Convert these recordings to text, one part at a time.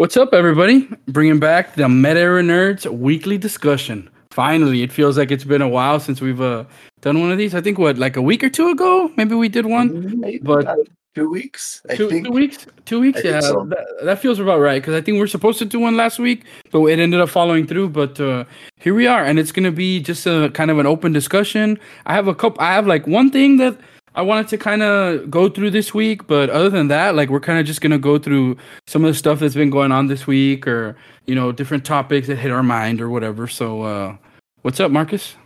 What's up, everybody? Bringing back the Meta Era Nerds weekly discussion. Finally, it feels like it's been a while since we've uh, done one of these. I think what, like a week or two ago, maybe we did one. Maybe But- two weeks. I Two, think. two weeks, two weeks. I Yeah, so. that, that feels about right because I think we are supposed to do one last week, but it ended up following through. But uh, here we are, and it's gonna be just a kind of an open discussion. I have a couple. I have like one thing that I wanted to kind of go through this week, but other than that, like we're kind of just gonna go through some of the stuff that's been going on this week, or you know, different topics that hit our mind or whatever. So, uh, what's up, Marcus?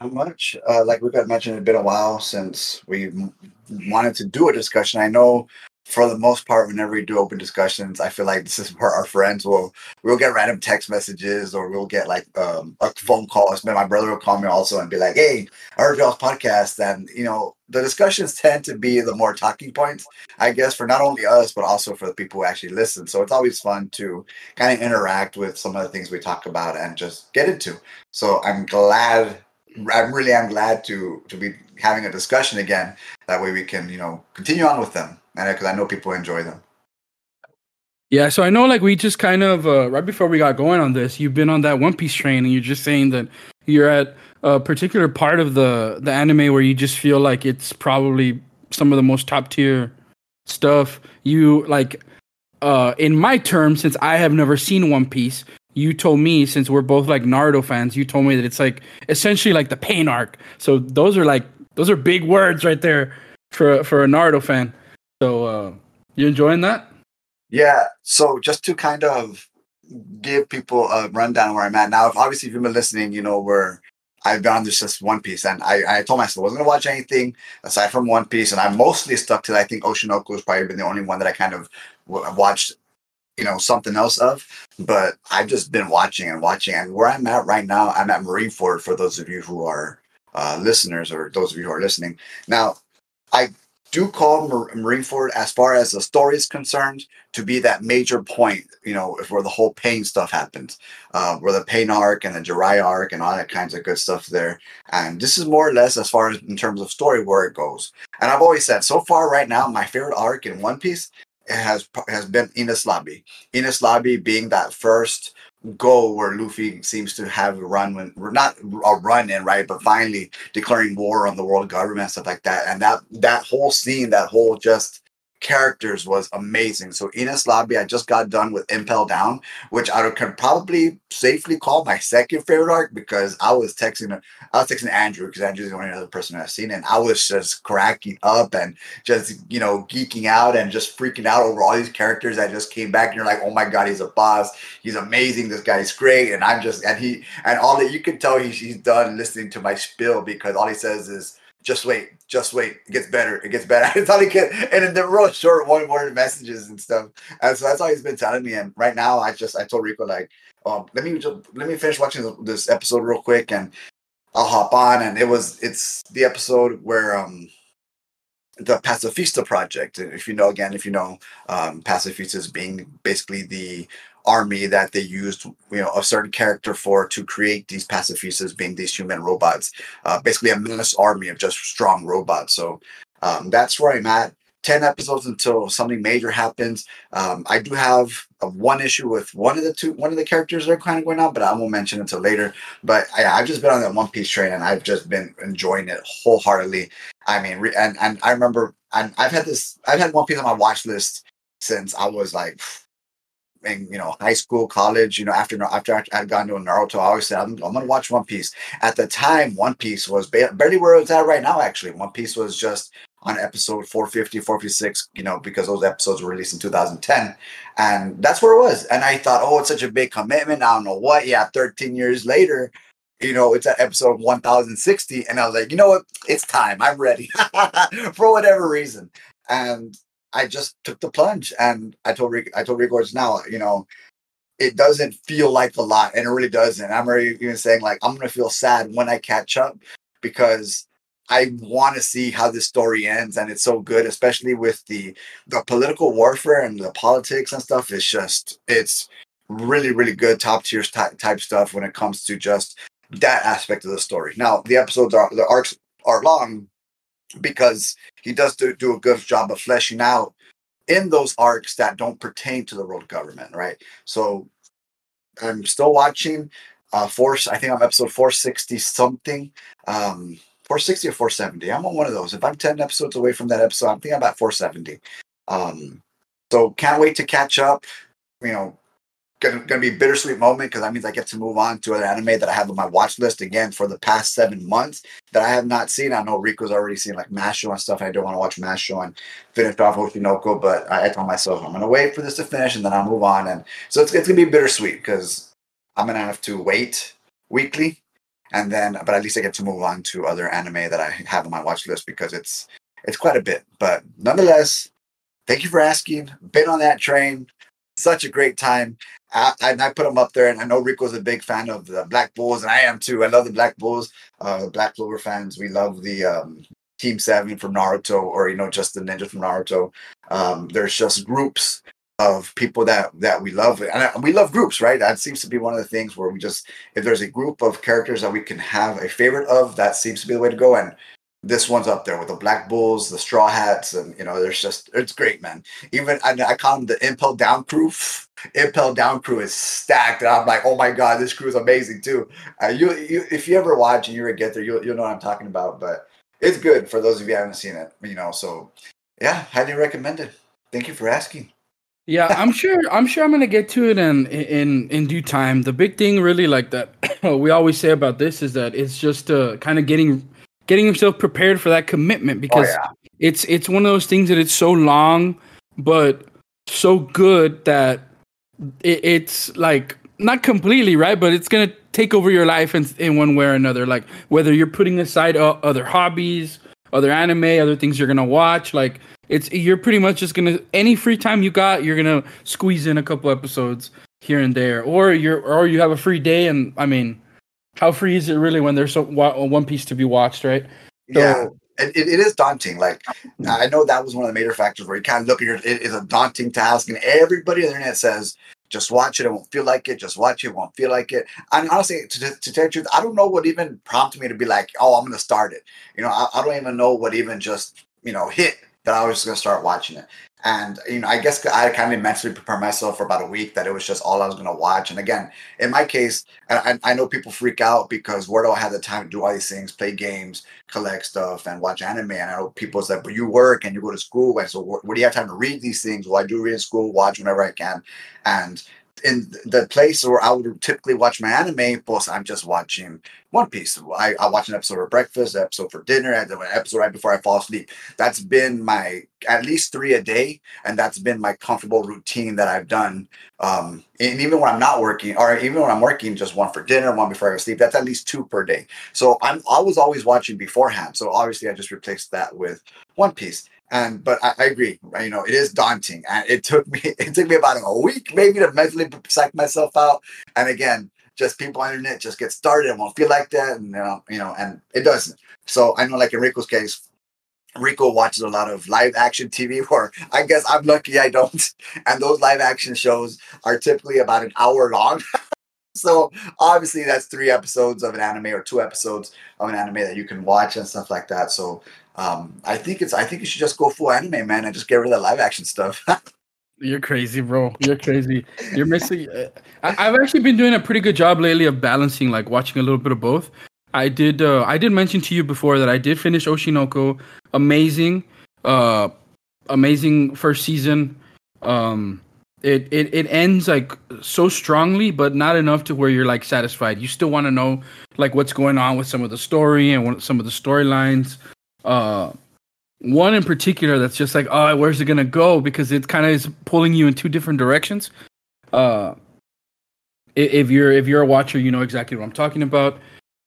Not much. Uh, like we've got mentioned, it's been a while since we wanted to do a discussion. I know for the most part, whenever we do open discussions, I feel like this is where our friends will we'll get random text messages or we'll get like um, a phone call. My brother will call me also and be like, "Hey, I heard y'all's podcast," and you know the discussions tend to be the more talking points, I guess, for not only us but also for the people who actually listen. So it's always fun to kind of interact with some of the things we talk about and just get into. So I'm glad I'm really I'm glad to to be having a discussion again. That way we can you know continue on with them, and because I know people enjoy them. Yeah, so I know like we just kind of uh, right before we got going on this, you've been on that One Piece train, and you're just saying that you're at a particular part of the the anime where you just feel like it's probably some of the most top tier stuff. You like, uh, in my terms, since I have never seen One Piece, you told me since we're both like Naruto fans, you told me that it's like essentially like the pain arc. So those are like those are big words right there for for a Naruto fan. So uh, you enjoying that? Yeah. So just to kind of give people a rundown where I'm at now. If obviously if you've been listening, you know where I've been on this just One Piece, and I, I told myself I wasn't gonna watch anything aside from One Piece, and I'm mostly stuck to. I think Oshinoko has probably been the only one that I kind of w- watched, you know, something else of. But I've just been watching and watching, and where I'm at right now, I'm at Marineford. For those of you who are uh, listeners, or those of you who are listening, now I do call Mar- Marineford as far as the story is concerned to be that major point, you know, where the whole pain stuff happens, uh, where the pain arc and the Jirai arc and all that kinds of good stuff there. And this is more or less as far as in terms of story where it goes. And I've always said, so far right now, my favorite arc in One Piece has has been Enies Lobby. Lobby being that first goal where Luffy seems to have run when we're not a run in right, but finally declaring war on the world government and stuff like that. And that that whole scene, that whole just characters was amazing. So Enies Lobby, I just got done with Impel Down, which I could probably safely call my second favorite arc because I was texting I was texting Andrew because Andrew's the only other person I've seen, and I was just cracking up and just you know geeking out and just freaking out over all these characters that just came back. And you're like, oh my god, he's a boss. He's amazing. This guy's great. And I'm just and he and all that you can tell he's, he's done listening to my spiel because all he says is just wait, just wait. It gets better. It gets better. That's all he can. And in the real short one word messages and stuff. And so that's all he's been telling me. And right now, I just I told Rico like, um, let me just, let me finish watching this episode real quick, and I'll hop on. And it was it's the episode where um the Pacifista project. If you know again, if you know, um, Pacifistas being basically the army that they used, you know, a certain character for to create these pacifistas, being these human robots. Uh, basically, a menace army of just strong robots. So um, that's where I'm at. Ten episodes until something major happens. Um, I do have a one issue with one of the two, one of the characters that are kind of going on, but I won't mention until later. But I've just been on that One Piece train, and I've just been enjoying it wholeheartedly. I mean, re- and and I remember, and I've had this, I've had One Piece on my watch list since I was like in you know high school, college. You know, after after I had gone to Naruto, I always said I'm, I'm gonna watch One Piece. At the time, One Piece was barely where it's at right now. Actually, One Piece was just on episode 450, 456. You know, because those episodes were released in 2010, and that's where it was. And I thought, oh, it's such a big commitment. I don't know what. Yeah, 13 years later. You know, it's at episode 1060, and I was like, you know what? It's time. I'm ready for whatever reason. And I just took the plunge, and I told I told Rick Gordon now, you know, it doesn't feel like a lot, and it really doesn't. I'm already even saying like I'm gonna feel sad when I catch up because I want to see how this story ends, and it's so good, especially with the the political warfare and the politics and stuff. It's just it's really really good top tier type stuff when it comes to just that aspect of the story. Now the episodes are the arcs are long because he does do, do a good job of fleshing out in those arcs that don't pertain to the world government, right? So I'm still watching uh force i think i'm episode 460 something um 460 or 470 i'm on one of those. If i'm 10 episodes away from that episode i'm thinking about 470 um so can't wait to catch up you know gonna, gonna be a bittersweet moment because that means i get to move on to an anime that i have on my watch list again for the past seven months that i have not seen i know rico's already seen like Mashle and stuff And i don't want to watch Mashle and finish off oshinoko but I, I told myself i'm gonna wait for this to finish and then i'll move on and so it's, it's gonna be bittersweet because I'm gonna have to wait weekly, and then but at least I get to move on to other anime that I have on my watch list because it's it's quite a bit. But nonetheless, thank you for asking. Been on that train, such a great time. I, and I put them up there, and I know Rico's a big fan of the Black Bulls, and I am too. I love the Black Bulls, uh, Black Clover fans. We love the um, Team Seven from Naruto, or you know, just the ninja from Naruto. Um, there's just groups of people that that we love and we love groups right that seems to be one of the things where we just if there's a group of characters that we can have a favorite of that seems to be the way to go and this one's up there with the black bulls the straw hats and you know there's just it's great man even i, I call them the impel down crew impel down crew is stacked and i'm like oh my god this crew is amazing too uh, you, you if you ever watch and you're a get there you'll, you'll know what i'm talking about but it's good for those of you who haven't seen it you know so yeah highly recommended thank you for asking yeah, I'm sure. I'm sure I'm gonna get to it in in in due time. The big thing, really, like that we always say about this is that it's just uh, kind of getting getting yourself prepared for that commitment oh, because oh, yeah. it's it's one of those things that it's so long, but so good that it, it's like not completely right, but it's gonna take over your life in in one way or another. Like whether you're putting aside uh, other hobbies, other anime, other things you're gonna watch, like it's you're pretty much just gonna any free time you got, you're gonna squeeze in a couple episodes here and there, or you're or you have a free day, and I mean, how free is it really when there's so One Piece to be watched, right? So, yeah. It, it is daunting. Like hmm. I know that was one of the major factors where you kind of look at your. It is a daunting task, and everybody on the internet says just watch it. It won't feel like it. Just watch it. it won't feel like it. And honestly, to, to, to tell you the truth, I don't know what even prompted me to be like, oh, I'm going to start it. You know, I, I, don't even know what even just, you know, hit that I was going to start watching it. And, you know, I guess I kind of mentally prepared myself for about a week that it was just all I was going to watch. And again, in my case, I, I know people freak out because where do I have the time to do all these things, play games, collect stuff, and watch anime? And I know people say, but you work and you go to school. And so, what, do you have time to read these things? Well, I do read in school, watch whenever I can. And in the place where I would typically watch my anime, plus I'm just watching One Piece. I, I watch an episode for breakfast, an episode for dinner, and an episode right before I fall asleep. That's been my at least three a day, and that's been my comfortable routine that I've done. Um, and even when I'm not working, or even when I'm working, just one for dinner, one before I go sleep. That's at least two per day. So I'm I was always watching beforehand. So obviously I just replaced that with One Piece. And but I, I, agree, you know, it is daunting, and it took me it took me about a week maybe to mentally psych myself out. And again, just people on the internet just get started and won't feel like that, and you know, you know, and it doesn't. So I know, like in Rico's case, Rico watches a lot of live action TV, where I guess I'm lucky I don't. And those live action shows are typically about an hour long. so obviously that's three episodes of an anime or two episodes of an anime that you can watch and stuff like that. So um, I think it's I think you should just go full anime, man, and just get rid of the live action stuff. You're crazy, bro. You're crazy. You're missing. Uh, I, have actually been doing a pretty good job lately of balancing, like watching a little bit of both. I did. Uh, I did mention to you before that I did finish Oshinoko. Amazing, uh, amazing first season. Um, it, it it ends like so strongly, but not enough to where you're like satisfied. You still want to know like what's going on with some of the story and some of the storylines uh one in particular that's just like oh where's it gonna go because it kind of is pulling you in two different directions uh if you're if you're a watcher you know exactly what i'm talking about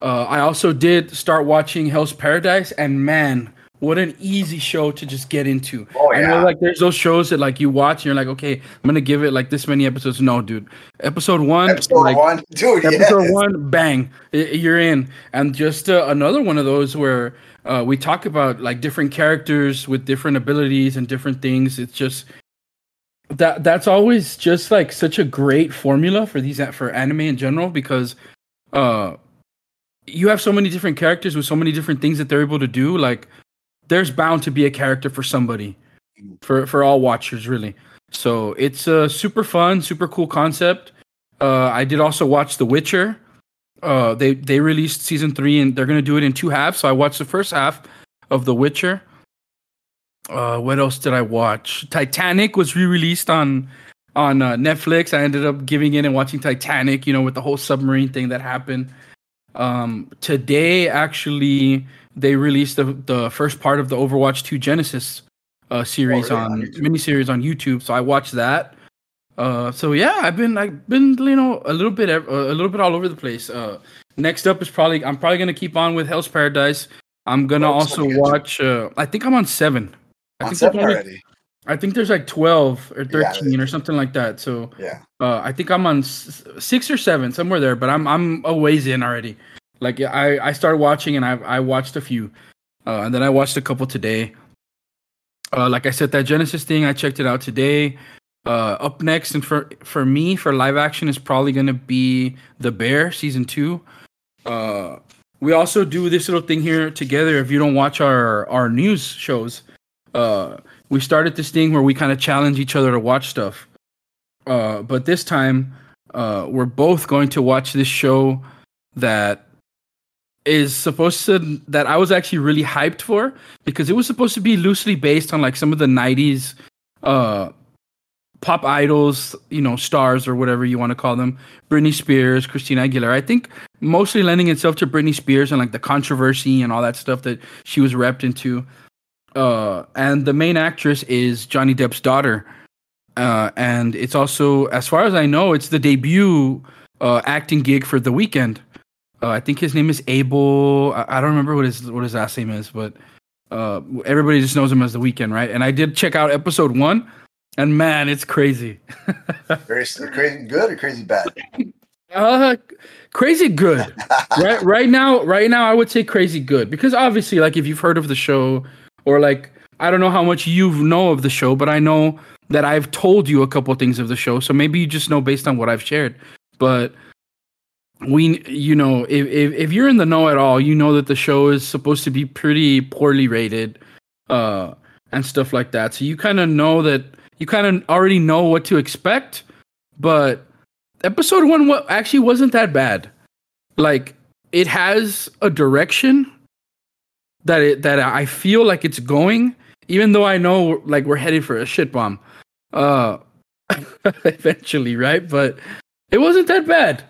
uh i also did start watching hell's paradise and man what an easy show to just get into. Oh, yeah. I know like there's those shows that like you watch and you're like, okay, I'm gonna give it like this many episodes. No, dude. Episode one, episode like, one, dude. Episode yes. one, bang, you're in. And just uh, another one of those where uh, we talk about like different characters with different abilities and different things. It's just that that's always just like such a great formula for these for anime in general because uh you have so many different characters with so many different things that they're able to do like there's bound to be a character for somebody for for all watchers really. So it's a super fun, super cool concept. Uh, I did also watch The Witcher. Uh, they they released season three and they're gonna do it in two halves. So I watched the first half of The Witcher. Uh, what else did I watch? Titanic was re-released on on uh, Netflix. I ended up giving in and watching Titanic. You know, with the whole submarine thing that happened. Um, today, actually, they released the the first part of the Overwatch 2 Genesis uh, series Oh, really? on miniseries on YouTube. So I watched that. Uh, so yeah, I've been I've been you know a little bit uh, a little bit all over the place. Uh, next up is probably I'm probably gonna keep on with Hell's Paradise. I'm gonna Oh, also watch. Uh, I think I'm on seven. I On think seven only- already. I think there's like twelve or Yeah, thirteen or something like that. So Yeah. uh, I think I'm on s- six or seven somewhere there, but I'm I'm a ways in already. Like I I started watching and I I watched a few, uh, and then I watched a couple today. Uh, like I said, that Genesis thing I checked it out today. Uh, up next and for for me for live action is probably gonna be The Bear season two. Uh, we also do this little thing here together. If you don't watch our our news shows, uh, we started this thing where we kind of challenge each other to watch stuff. Uh, but this time, uh, we're both going to watch this show that is supposed to that I was actually really hyped for because it was supposed to be loosely based on like some of the '90s uh, pop idols, you know, stars or whatever you want to call them. Britney Spears, Christina Aguilera. I think mostly lending itself to Britney Spears and like the controversy and all that stuff that she was repped into. Uh, and the main actress is Johnny Depp's daughter. Uh, and it's also, as far as I know, it's the debut uh, acting gig for the Weeknd. Uh, I think his name is Abel. I, I don't remember what his what his last name is, but uh, everybody just knows him as the Weeknd, right? And I did check out episode one, and man, it's crazy. Very crazy good or crazy bad? Uh, crazy good. right right now right now i would say crazy good because obviously like if you've heard of the show or like i don't know how much you know of the show but i know that i've told you a couple things of the show so maybe you just know based on what i've shared but we you know if, if if you're in the know at all you know that the show is supposed to be pretty poorly rated uh and stuff like that so you kind of know that you kind of already know what to expect but episode one actually wasn't that bad like it has a direction that it that I feel like it's going, even though I know like we're headed for a shit bomb, uh, eventually, right? But it wasn't that bad.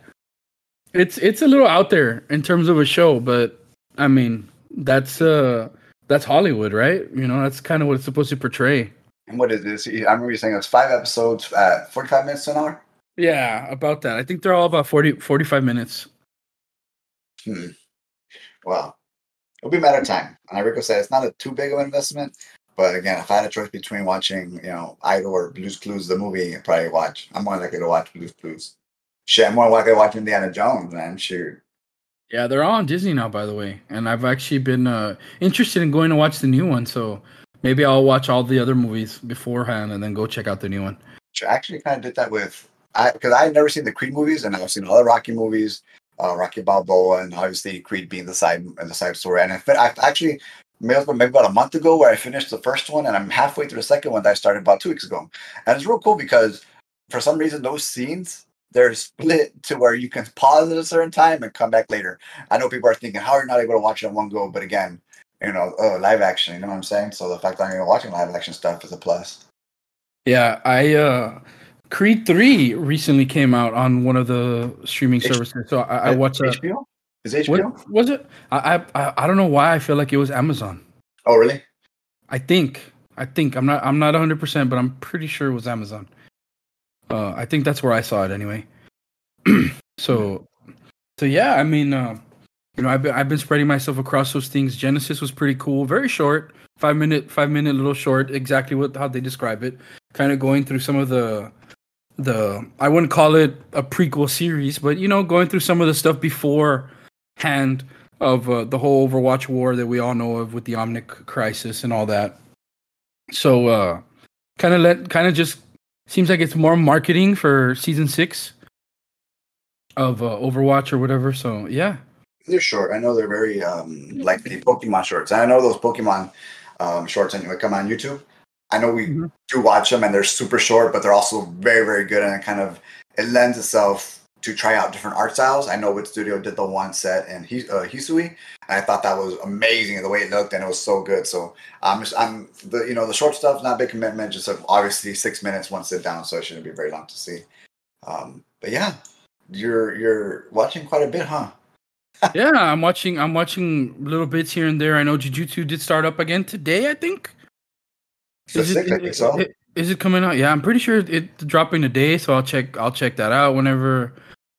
It's it's a little out there in terms of a show, but I mean that's uh that's Hollywood, right? You know that's kind of what it's supposed to portray. And what is this? I remember you saying it was five episodes at 45 minutes to an hour. Yeah, about that. I think they're all about 40, 45 minutes. Hmm. Well, it'll be a matter of time. And Rico said, it's not a too big of an investment. But again, if I had a choice between watching, you know, Idol or Blues Clues, the movie, I'd probably watch. I'm more likely to watch Blues Clues. Shit, I'm more likely to watch Indiana Jones, man. Shoot. Yeah, they're all on Disney now, by the way. And I've actually been uh, interested in going to watch the new one. So maybe I'll watch all the other movies beforehand and then go check out the new one. I actually kind of did that with, I because I had never seen the Creed movies, and I've seen all the Rocky movies, uh, Rocky Balboa, and obviously Creed being the side and the side story. And I, fin- I actually maybe about a month ago where I finished the first one, and I'm halfway through the second one that I started about two weeks ago. And it's real cool because for some reason those scenes they're split to where you can pause at a certain time and come back later. I know people are thinking, how are you not able to watch it in one go? But again, you know, oh, live action, you know what I'm saying? So the fact that I'm even watching live action stuff is a plus. Yeah, I uh Creed 3 recently came out on one of the streaming H- services. So I, I watched that. HBO? Is HBO? What was it? I, I I I don't know why I feel like it was Amazon. Oh, really? I think. I think I'm not I'm not 100%, but I'm pretty sure it was Amazon. Uh I think that's where I saw it anyway. so so yeah, I mean uh you know, I've been I've been spreading myself across those things. Genesis was pretty cool, very short, 5 minute 5 minute little short, exactly what how they describe it. Kind of going through some of the the I wouldn't call it a prequel series, but you know, going through some of the stuff beforehand of uh, the whole Overwatch war that we all know of with the Omnic crisis and all that. So uh kind of let kind of just seems like it's more marketing for season 6 of uh, Overwatch or whatever. So, yeah. They're short. I know they're very um like the Pokemon shorts. And I know those Pokemon um shorts anyway come on YouTube. I know we Mhm. do watch them and they're super short, but they're also very, very good and it kind of it lends itself to try out different art styles. I know what studio did the one set in Hi- uh, Hisui, and I thought that was amazing the way it looked and it was so good. So I'm just I'm the you know the short stuff not a big commitment, just uh, obviously six minutes one sit down, so it shouldn't be very long to see. Um, but yeah, you're you're watching quite a bit, huh? Yeah, I'm watching. I'm watching little bits here and there. I know Jujutsu did start up again today. I think. Is it, six, I think so. is it coming out? Yeah, I'm pretty sure it's dropping today. So I'll check. I'll check that out whenever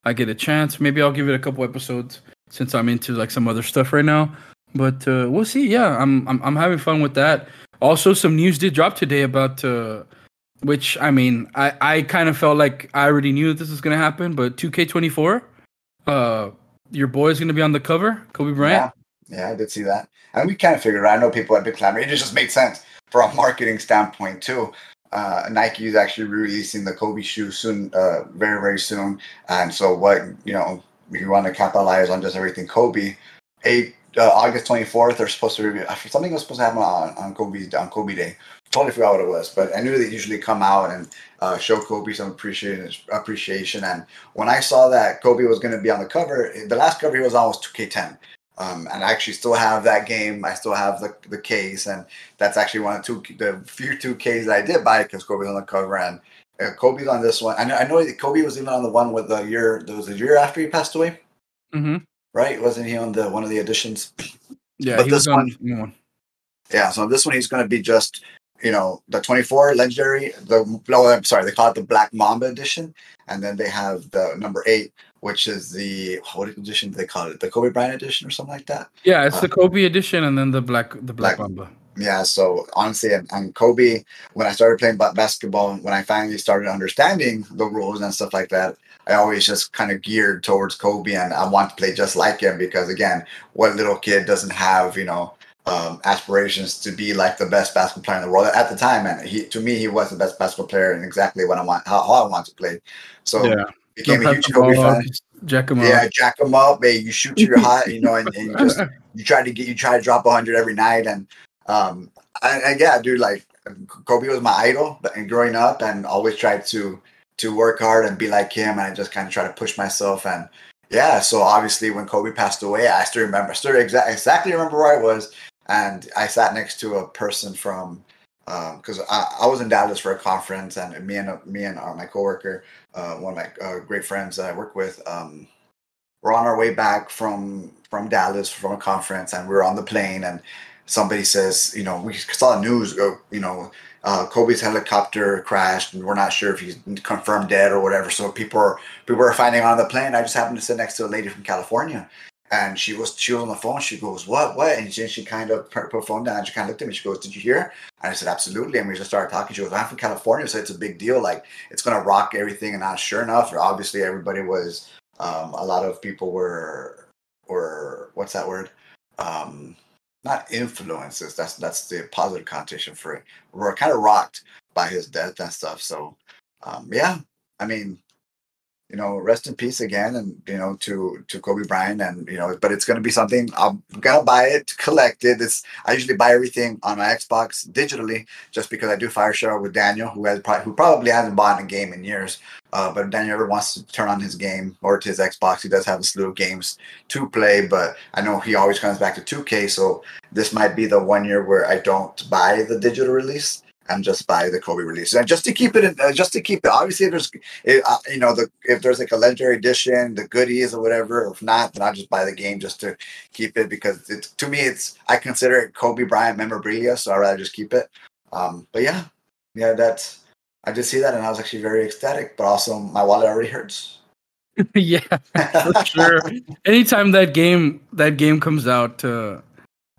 I get a chance. Maybe I'll give it a couple episodes since I'm into like some other stuff right now. But uh, we'll see. Yeah, I'm, I'm I'm having fun with that. Also, some news did drop today about. Uh, which I mean, I, I kind of felt like I already knew that this was gonna happen, but 2K24, uh, your boy is gonna be on the cover, Kobe Bryant. Yeah, yeah, I did see that, and we kind of figured. out. I know people had been clamoring. It just made sense from a marketing standpoint too. Uh, Nike is actually releasing the Kobe shoe soon, uh, very very soon, and so what you know, if you want to capitalize on just everything Kobe, eight uh, August twenty fourth, they're supposed to review something was supposed to happen on on Kobe on Kobe Day. Totally forgot what it was, but I knew they usually come out and uh, show Kobe some appreciation. Appreciation, and when I saw that Kobe was going to be on the cover, the last cover he was on was two K ten. Um, and I actually still have that game. I still have the, the case, and that's actually one of two the few two Ks that I did buy because Kobe's on the cover and uh, Kobe's on this one. I know, I know Kobe was even on the one with the year. There was a year after he passed away, Mm-hmm. right? Wasn't he on the one of the editions? Yeah, But he was this on one. Yeah. So this one he's going to be just you know the 24 legendary. The no, I'm sorry, they call it the Black Mamba edition, and then they have the number eight, which is the what edition do they call it? The Kobe Bryant edition or something like that. Yeah, it's Uh, the Kobe edition and then the black the black, Black- Mamba. yeah so honestly and, and kobe when i started playing basketball when i finally started understanding the rules and stuff like that i always just kind of geared towards kobe and i want to play just like him because again what little kid doesn't have you know um, aspirations to be like the best basketball player in the world. At the time and he to me he was the best basketball player and exactly what i want how, how i want to play. So yeah, became a Don't huge kobe fan. jack him yeah up. jack him up hey, you shoot to your hot you know and, and you just you try to get you try to drop 100 every night and um and, and yeah dude like kobe was my idol but and growing up and always tried to to work hard and be like him and i just kind of try to push myself and yeah so obviously when kobe passed away i still remember I still exa- exactly remember where i was and i sat next to a person from because I, I was in Dallas for a conference, and me and me and uh, my coworker, uh, one of my uh, great friends that I work with, um, we're on our way back from from Dallas from a conference, and we're on the plane, and somebody says, you know, we saw the news, uh, you know, uh, Kobe's helicopter crashed, and we're not sure if he's confirmed dead or whatever. So people are people are finding out on the plane. I just happened to sit next to a lady from California, and she was she was on the phone. She goes, "What? What?" And she, she kind of put her phone down. And she kind of looked at me. She goes, "Did you hear?" And I said, "Absolutely." And we just started talking. She goes, "I'm from California, so it's a big deal. Like it's gonna rock everything." And I, sure enough, obviously everybody was. Um, a lot of people were were what's that word? Um, not influences. That's that's the positive connotation for it. We were kind of rocked by his death and stuff. So um, yeah, I mean, you know, rest in peace again, and you know, to to Kobe Bryant, and you know, but it's gonna be something I'm gonna buy it, collect it. It's I usually buy everything on my Xbox digitally, just because I do fire share with Daniel, who has probably, who probably hasn't bought a game in years. Uh, but if Daniel ever wants to turn on his game or to his Xbox, he does have a slew of games to play. But I know he always comes back to 2K, so this might be the one year where I don't buy the digital release and just buy the Kobe release, and just to keep it, in, uh, just to keep it. Obviously, if there's, it, uh, you know, the if there's like a legendary edition, the goodies or whatever. If not, then I'll just buy the game just to keep it because it's to me, it's I consider it Kobe Bryant memorabilia, so I'd rather just keep it. Um, but yeah, yeah, that's I did see that, and I was actually very ecstatic. But also, my wallet already hurts. yeah, for sure. Anytime that game that game comes out, uh,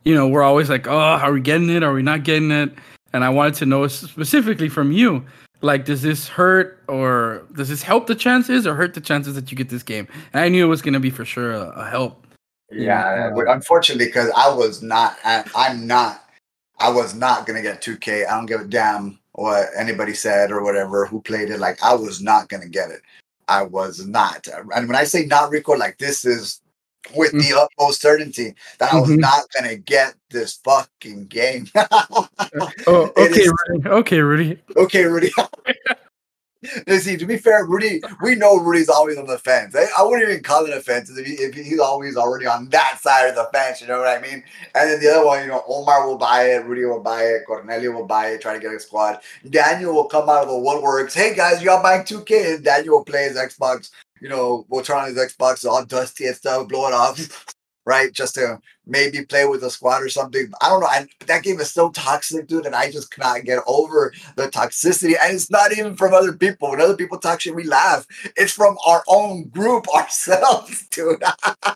you know, we're always like, "Oh, are we getting it? Are we not getting it?" And I wanted to know specifically from you, like, does this hurt or does this help the chances or hurt the chances that you get this game? And I knew it was going to be for sure a, a help. Yeah, but unfortunately, because I was not, I, I'm not, I was not gonna get 2K. I don't give a damn what anybody said or whatever who played it. Like I was not gonna get it. I was not. And when I say not Rico, like this is with the utmost certainty that I was Mhm. not gonna get this fucking game. Oh, okay, is- Rudy. Okay, Rudy. okay, Rudy. You See, to be fair, Rudy, we know Rudy's always on the fence. I, I wouldn't even call it a fence if, he, if he's always already on that side of the fence. You know what I mean? And then the other one, you know, Omar will buy it, Rudy will buy it, Cornelio will buy it, try to get a squad. Daniel will come out of the woodworks. Hey guys, y'all buying 2K? And Daniel plays Xbox. You know, we'll turn on his Xbox, all dusty and stuff, blow it off, right? Just to maybe play with a squad or something. I don't know. And that game is so toxic, dude, and I just cannot get over the toxicity. And it's not even from other people. When other people talk shit, we laugh. It's from our own group, ourselves, dude.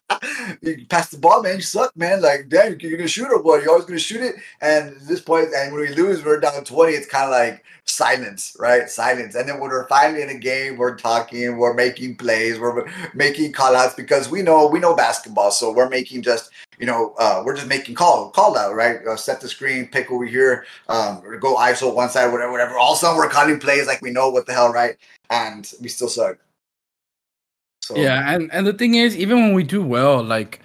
you pass the ball, man. You suck, man. Like, damn, you're gonna shoot it, boy. You're always gonna shoot it. And at this point, and when we lose, we're down 20. It's kind of like silence, right? Silence. And then when we're finally in a game, we're talking, we're making plays, we're making call outs because we know we know basketball. So we're making just you know, uh, we're just making call call out, right? Uh, set the screen, pick over here, um, or go ISO one side, whatever, whatever. All of a sudden, we're calling plays like we know what the hell, right? And we still suck. So, Yeah, and and the thing is, even when we do well, like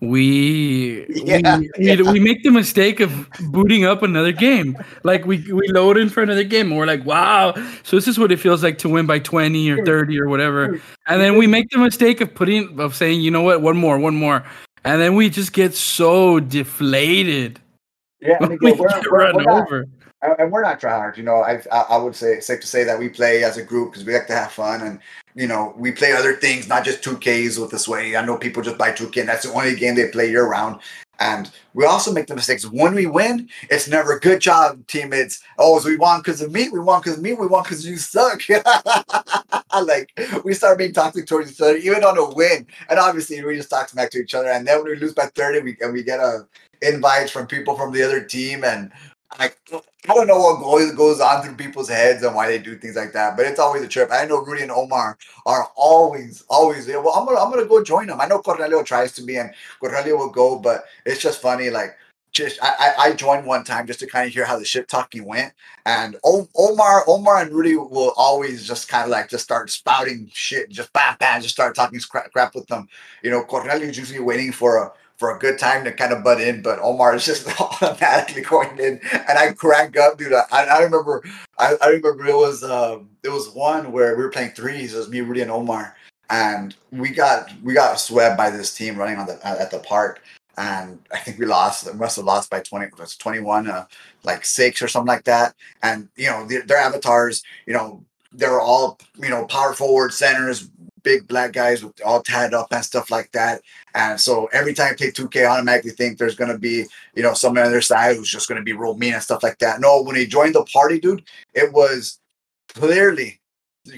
we Yeah, we, we, yeah. we make the mistake of booting up another game. Like we we load in for another game, and we're like, wow. So this is what it feels like to win by twenty or thirty or whatever. And then we make the mistake of putting of saying, you know what, one more, one more, and then we just get so deflated. yeah. We mean, we're, get we're, run we're not, over. and and we're not tryhard. You know, I, I I would say it's safe to say that we play as a group because we like to have fun, and you know, we play other things, not just 2Ks with the sweaty. I know people just buy 2K, and that's the only game they play year round. And we also make the mistakes when we win. It's never a good job, teammates. Oh, we won because of me. We won because of me. We won because you suck. like we start being toxic towards each other, even on a win. And obviously, we just talk smack to each other. And then when we lose by 30, we and we get a invites from people from the other team and like I don't know what goes goes on through people's heads and why they do things like that, but it's always a trip. I know Rudy and Omar are always, always. Well, I'm gonna I'm gonna go join them. I know Cornelio tries to be and Cornelio will go, but it's just funny. Like just I, I I joined one time just to kind of hear how the shit talking went. And Omar Omar and Rudy will always just kind of like just start spouting shit, just bam bam, just start talking crap, crap with them. You know, Cornelio's usually waiting for a for a good time to kind of butt in, but Omar is just automatically going in, and I crack up, dude. I, I remember, I, I remember it was um, it was one where we were playing threes. It was me, Rudy, and Omar, and we got we got swept by this team running on the at, at the park, and I think we lost. We must have lost by twenty. It was twenty one, uh, like six or something like that. And you know their, their avatars, you know, they're all you know power forward centers, big black guys with all tatted up and stuff like that. And so every time you play 2K, I automatically think there's gonna be, you know, someone on their side who's just gonna be real mean and stuff like that. No, when he joined the party, dude, it was clearly,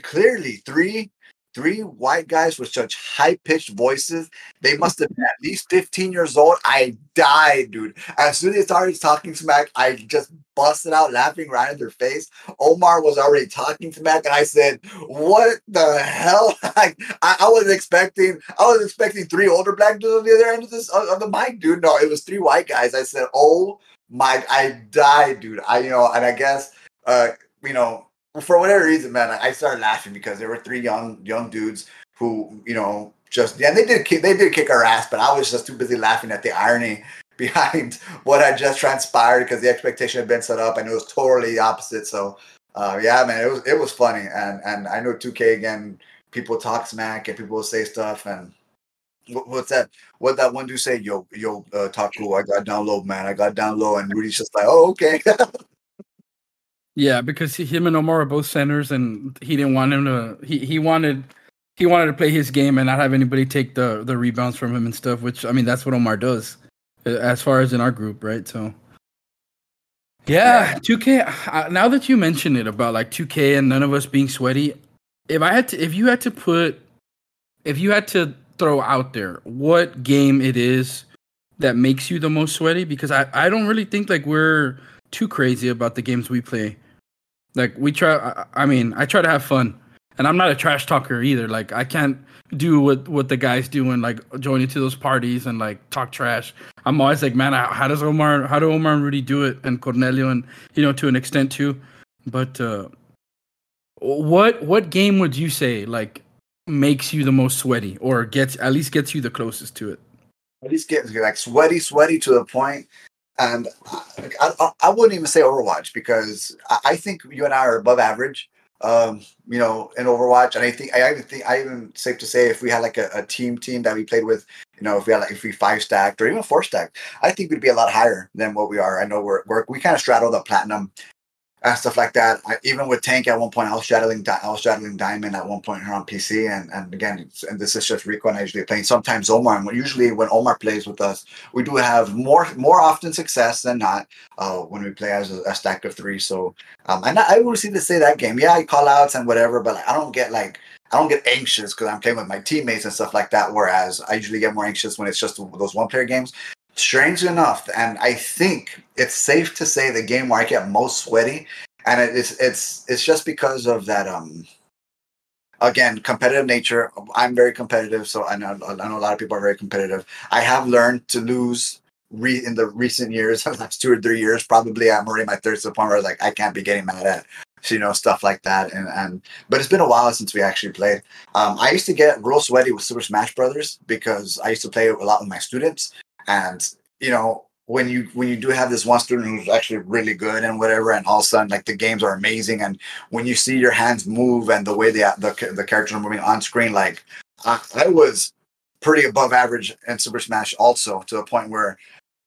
clearly three, three white guys with such high-pitched voices. They must have been at least 15 years old. I died, dude. As soon as they started talking smack, I just busted out laughing right in their face. Omar was already talking smack, and I said, "What the hell?" like, I, I was expecting, I was expecting three older black dudes on the other end of this of the mic, dude. No, it was three white guys. I said, "Oh my!" I died, dude. I you know, and I guess, uh, you know, for whatever reason, man, I, started laughing because there were three young young dudes who, you know, just yeah, they did kick, they did kick our ass, but I was just too busy laughing at the irony behind what had just transpired because the expectation had been set up and it was totally opposite. So uh, yeah, man, it was it was funny and and I know 2K again. People talk smack and people say stuff and what, what's that? What that one dude say? Yo, yo, uh, Taku, I got down low, man. I got down low, and Rudy's just like, oh, okay. Yeah, because he, him and Omar are both centers, and he didn't want him to. He, he wanted he wanted to play his game and not have anybody take the the rebounds from him and stuff. Which I mean, that's what Omar does, as far as in our group, right? So, yeah, two K. Uh, now that you mention it about like two K and none of us being sweaty, if I had to, if you had to put, if you had to throw out there what game it is that makes you the most sweaty, because I I don't really think like we're too crazy about the games we play. Like we try. I, I mean, I try to have fun, and I'm not a trash talker either. Like I can't do what what the guys do and like join into those parties and like talk trash. I'm always like, man, how, does Omar, how do Omar and Rudy do it, and Cornelio, and you know, to an extent too. But uh, what what game would you say like makes you the most sweaty, or gets at least gets you the closest to it? At least gets like sweaty, sweaty to the point. And I, I, I wouldn't even say Overwatch because I, I think you and I are above average um, you know, in Overwatch. And I think I even think I even safe to say if we had like a, a, team team that we played with, you know, if we had like if we five stacked or even four stacked, I think we'd be a lot higher than what we are. I know we're, we're we kind of straddle the platinum and stuff like that. I, even with Tank at one point, I was straddling I was straddling Diamond at one point here on PC, and and again, and this is just Rico and I usually playing. Sometimes Omar, and usually when Omar plays with us, we do have more more often success than not uh, when we play as a, a stack of three. So, um, and I, I will see to say that game. Yeah, I call outs and whatever, but like, I don't get like. I don't get anxious because I'm playing with my teammates and stuff like that. Whereas I usually get more anxious when it's just those one player games. Strange enough, and I think it's safe to say the game where I get most sweaty and it's it's it's just because of that um again competitive nature. I'm very competitive so i know i know a lot of people are very competitive. I have learned to lose re- in the recent years the last two or three years probably i'm already my third to the point where I was like i can't be getting mad at you know stuff like that and and but it's been a while since we actually played. Um i used to get real sweaty with super smash brothers because i used to play a lot with my students and you know when you when you do have this one student who's actually really good and whatever, and all of a sudden like the games are amazing, and when you see your hands move and the way the the, the characters are moving on screen, like I, I was pretty above average in Super Smash also to the point where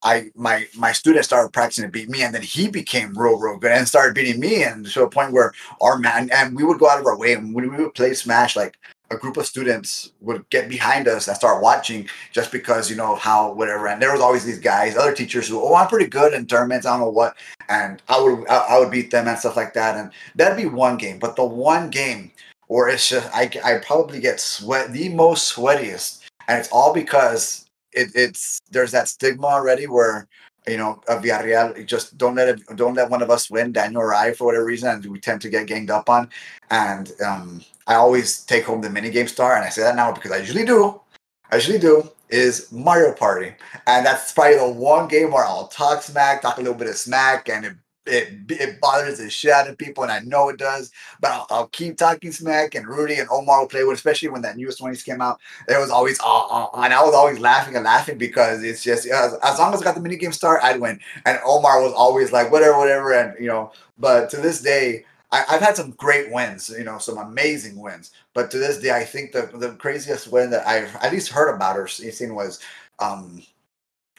I my my student started practicing to beat me, and then he became real real good and started beating me, and to a point where our man and we would go out of our way and when we would play Smash, like a group of students would get behind us and start watching just because you know how whatever. And there was always these guys other teachers who oh i'm pretty good in tournaments i don't know what and i would i would beat them and stuff like that. And that'd be one game. But the one game where it's just i, I probably get sweat the most sweatiest and it's all because it, it's there's that stigma already where you know, of Villarreal, just don't let it, don't let one of us win, Daniel Rai, for whatever reason, and we tend to get ganged up on. And um, I always take home the mini game star, and I say that now because I usually do. I usually do is Mario Party, and that's probably the one game where I'll talk smack, talk a little bit of smack, and it it, it bothers the shit out of people, and I know it does. But I'll, I'll, keep talking smack, and Rudy and Omar will play with, especially when that newest 20s came out. There was always, uh, uh, and I was always laughing and laughing because it's just as, as long as I got the mini game start, I'd win. And Omar was always like, whatever, whatever, and you know. But to this day, I, have had some great wins, you know, some amazing wins. But to this day, I think the the craziest win that I've at least heard about or seen was um,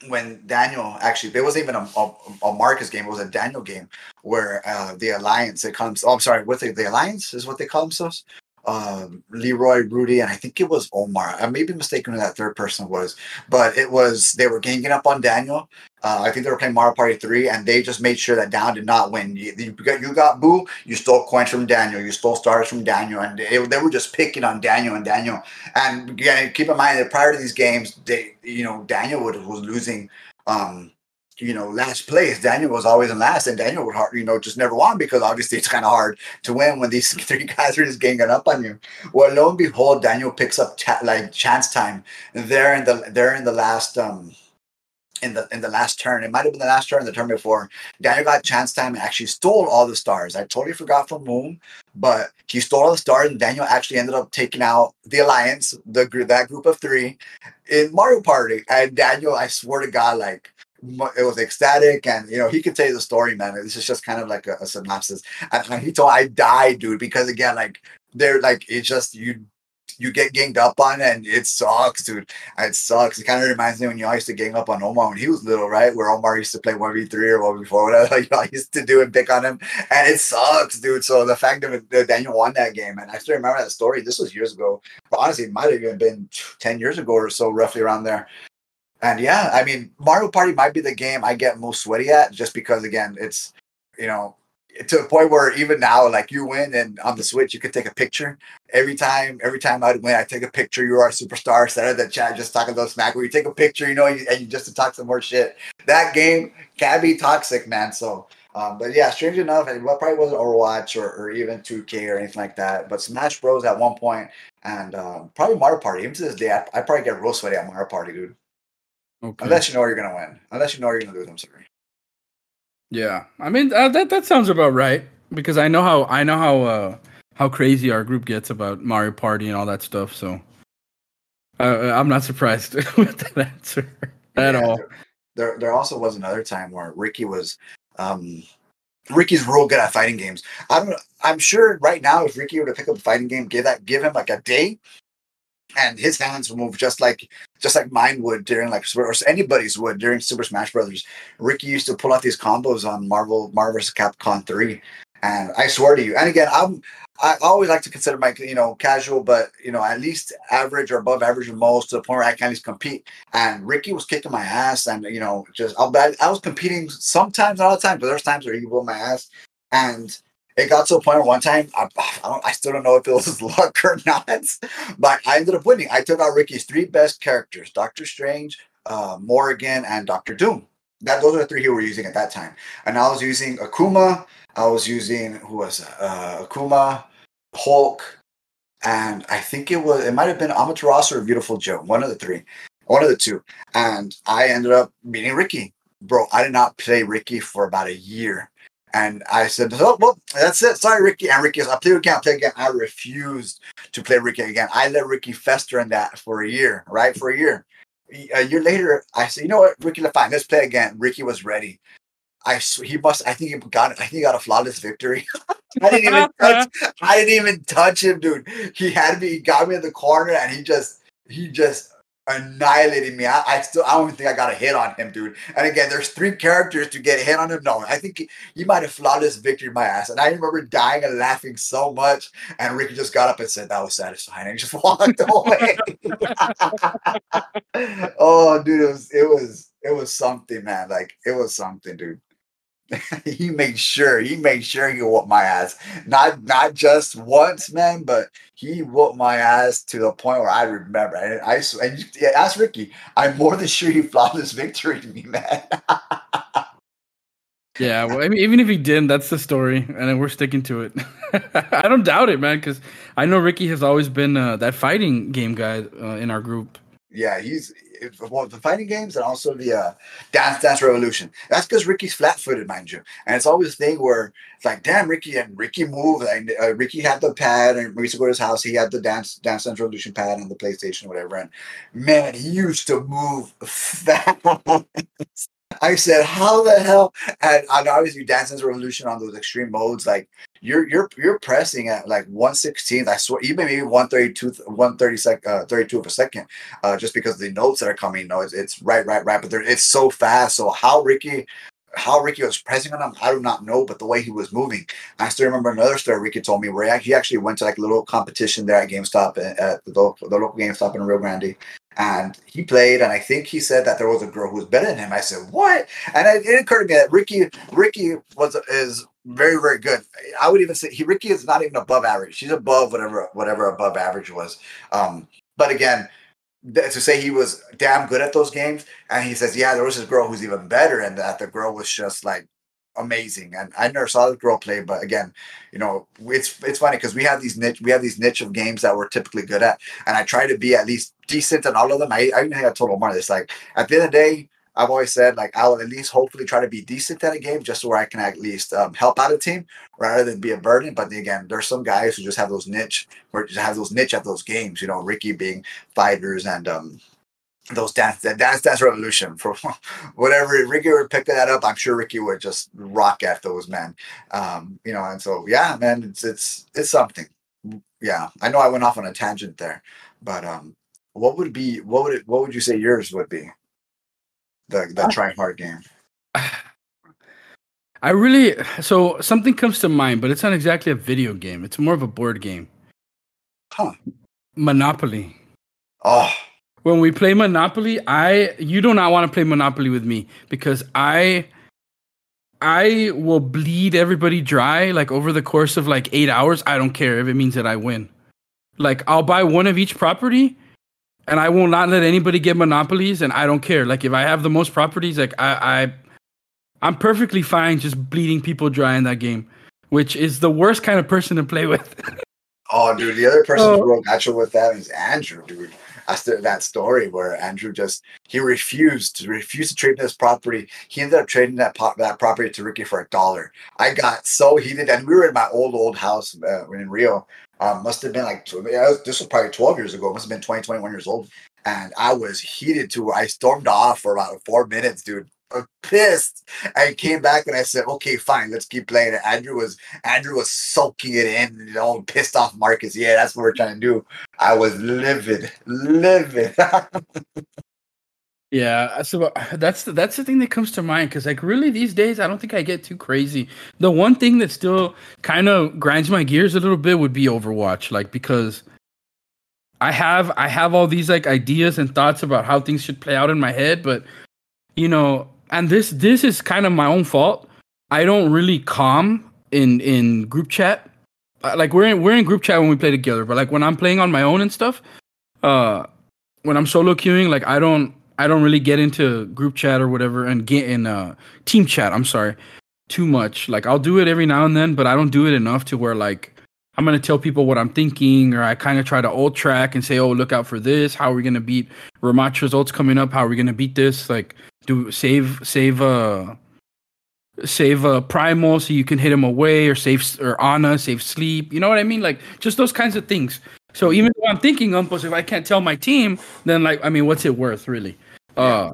when Daniel actually there wasn't even a, a, a, Marcus game, it was a Daniel game where uh, the Alliance it comes. Oh, I'm sorry, what the, the Alliance is what they call themselves. Um, Leroy, Rudy, and I think it was Omar. I may be mistaken who that third person was, but it was they were ganging up on Daniel. Uh, I think they were playing Mario Party 3, and they just made sure that Down did not win. You, you got you got Boo, you stole coins from Daniel, you stole stars from Daniel, and they, they were just picking on Daniel and Daniel. And again, keep in mind that prior to these games, they you know Daniel was, was losing um, you know, last place. Daniel was always in last, and Daniel would, hard, you know, just never won because obviously it's kind of hard to win when these three guys are just ganging up on you. Well, lo and behold, Daniel picks up cha- like chance time there in the there in the last um in the in the last turn. It might have been the last turn, the turn before. Daniel got chance time and actually stole all the stars. I totally forgot from whom, but he stole all the stars, and Daniel actually ended up taking out the alliance, the that group of three, in Mario Party. And Daniel, I swear to God, like it was ecstatic and you know he could tell you the story man this is just kind of like a, a synopsis and he told i died dude because again like they're like it's just you you get ganged up on and it sucks, dude. It sucks. It kind of reminds me when you used to gang up on Omar when he was little, right? Where Omar used to play 1v3 or 1v4, whatever you used to do and pick on him. And it sucks, dude. So the fact that Daniel won that game, and I still remember that story. This was years ago. But honestly, it might have even been 10 years ago or so, roughly around there. And yeah, I mean, Mario Party might be the game I get most sweaty at just because, again, it's, you know, to the point where even now, like you win and on the Switch, you can take a picture. Every time, every time I win, I take a picture. You are a superstar. Instead of the chat just talking about smack, where you take a picture, you know, and you just to talk some more shit. That game can be toxic, man. So, um, but yeah, strange enough, it probably wasn't Overwatch or, or even 2K or anything like that. But Smash Bros at one point, and um, probably Mario Party. Even to this day, I, I probably get real sweaty at Mario Party, dude. Okay. Unless you know you're gonna win. Unless you know you're gonna lose. I'm sorry. Yeah, I mean uh, that that sounds about right because I know how I know how uh, how crazy our group gets about Mario Party and all that stuff. So uh, I'm not surprised with that answer at yeah, all. There, there also was another time where Ricky was, um, Ricky's real good at fighting games. I'm, I'm sure right now if Ricky were to pick up a fighting game, give that, give him like a day, and his hands will move just like just like mine would during like or anybody's would during Super Smash Brothers. Ricky used to pull out these combos on Marvel Marvel vs. Capcom 3. And I swear to you, and again, I'm I always like to consider my you know casual, but you know at least average or above average or most to the point where I can at least compete. And Ricky was kicking my ass, and you know just I, I was competing sometimes, not all the time, but there's times where he whooped my ass, and it got to a point one time I, I, I, still don't know if it was luck or not, but I ended up winning. I took out Ricky's three best characters: Doctor Strange, uh, Morrigan, and Doctor Doom. That those are the three he were using at that time. And I was using Akuma. I was using who was uh, Akuma, Hulk, and I think it was it might have been Amaterasu or Beautiful Joe, one of the three, one of the two. And I ended up beating Ricky. Bro, I did not play Ricky for about a year and I said, oh, well, that's it. Sorry, Ricky. And Ricky I play again, play again. I refused to play Ricky again. I let Ricky fester in that for a year, right? For a year. A year later, I said, you know what, Ricky, fine, let's play again. Ricky was ready. I he must. I think he got. I think he got a flawless victory. I didn't even touch. I didn't even touch him, dude. He had me. He got me in the corner, and he just. He just annihilating me. I, I, still I don't even think I got a hit on him, dude. And again, there's three characters to get a hit on him. No, I think he, he might have flawless victory in my ass. And I remember dying and laughing so much. And Ricky just got up and said that was satisfying and just walked away. oh, dude, it was it was it was something, man. Like it was something, dude. he made sure he made sure he whooped my ass. Not not just once, man, but he whooped my ass to the point where I remember. And I and you, yeah, ask Ricky. I'm more than sure he flawless victory to me, man. yeah, well, I mean, even if he didn't, that's the story, and we're sticking to it. I don't doubt it, man, because I know Ricky has always been uh, that fighting game guy uh, in our group. Yeah, he's well, the fighting games and also the uh, Dance Dance Revolution. That's because Ricky's flat-footed, mind you, and it's always a thing where it's like, damn, Ricky and Ricky moved. And uh, Ricky had the pad, and we used to go to his house. He had the Dance Dance Dance Revolution pad on the PlayStation, whatever. And man, he used to move fast. I said, "How the hell?" And, and obviously, Dance Dance Revolution on those extreme modes, like you're you're you're pressing at like 116th. I swear, even maybe 132, 130 sec, uh, 32 of a second, uh, just because the notes that are coming. You know, it's, it's right, right, right. But it's so fast. So how Ricky, how Ricky was pressing on him, I do not know. But the way he was moving, I still remember another story Ricky told me where he actually went to like a little competition there at GameStop at, at the, local, the local GameStop in Rio Grande, and he played, and I think he said that there was a girl who was better than him. I said, "What?" And it, it occurred to me that Ricky, Ricky was is very, very good. I would even say he Ricky is not even above average. She's above whatever whatever above average was. Um, but again, to say he was damn good at those games, and he says, "Yeah, there was this girl who's even better," and that the girl was just like amazing. And I never saw the girl play, but again, you know, it's it's funny because we have these niche we have these niche of games that we're typically good at, and I try to be at least decent in all of them. I, I even think I told Omar this. Like at the end of the day, I've always said like I will at least hopefully try to be decent at a game just so where I can at least um, help out a team rather than be a burden. But again, there's some guys who just have those niche or just have those niche at those games. You know, Ricky being fighters and um, those dance that dance dance revolution for whatever Ricky would pick that up. I'm sure Ricky would just rock at those men. Um, you know, and so yeah, man, it's it's it's something. Yeah, I know I went off on a tangent there, but um, what would be what would it what would you say yours would be? The the try hard game. I really so something comes to mind, but it's not exactly a video game. It's more of a board game. Huh. Monopoly. Oh, when we play Monopoly, I you do not want to play Monopoly with me because I I will bleed everybody dry like over the course of like 8 hours. I don't care if it means that I win. Like I'll buy one of each property and I will not let anybody get monopolies and I don't care. Like if I have the most properties, like I I I'm perfectly fine just bleeding people dry in that game, which is the worst kind of person to play with. oh, dude, the other person oh. who wrote natural with that is Andrew, dude. after that story where Andrew just he refused to refuse to trade this property. He ended up trading that po- that property to Ricky for a dollar. I got so heated, and we were in my old old house uh, in Rio. Um, must have been like this was probably 12 years ago. Must have been 20, 21 years old. And I was heated to I stormed off for about four minutes, dude pissed. I came back and I said, "Okay, fine, let's keep playing it." Andrew was Andrew was soaking it in, you know, pissed off Marcus. Yeah, that's what we're trying to do. I was livid, livid. yeah, so that's the, that's the thing that comes to mind because like really these days I don't think I get too crazy. The one thing that still kind of grinds my gears a little bit would be Overwatch, like because. I have I have all these like ideas and thoughts about how things should play out in my head, but you know, and this this is kind of my own fault. I don't really calm in in group chat. Uh, like we're in we're in group chat when we play together, but like when I'm playing on my own and stuff, uh, when I'm solo queuing, like I don't I don't really get into group chat or whatever and get in uh team chat. I'm sorry, too much. Like I'll do it every now and then, but I don't do it enough to where like I'm gonna tell people what I'm thinking, or I kind of try to old track and say, "Oh, look out for this. How are we gonna beat rematch results coming up? How are we gonna beat this?" Like do save save uh save uh primal so you can hit him away or save or Ana save sleep you know what I mean like just those kinds of things so even though I'm thinking um if I can't tell my team then like I mean what's it worth really? Uh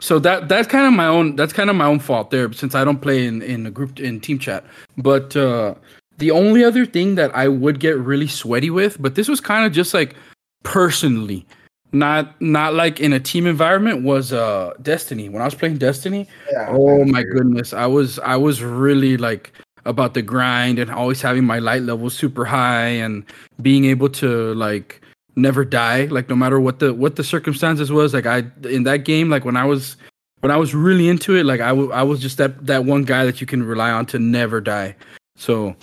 so that that's kind of my own that's kind of my own fault there since I don't play in in a group in team chat. But uh the only other thing that I would get really sweaty with but this was kind of just like personally not not like in a team environment was uh Destiny. When I was playing Destiny, yeah, oh my goodness, I was I was really like about the grind and always having my light level super high and being able to like never die like no matter what the what the circumstances was like I in that game like when I was when I was really into it like I, w- I was just that that one guy that you can rely on to never die. So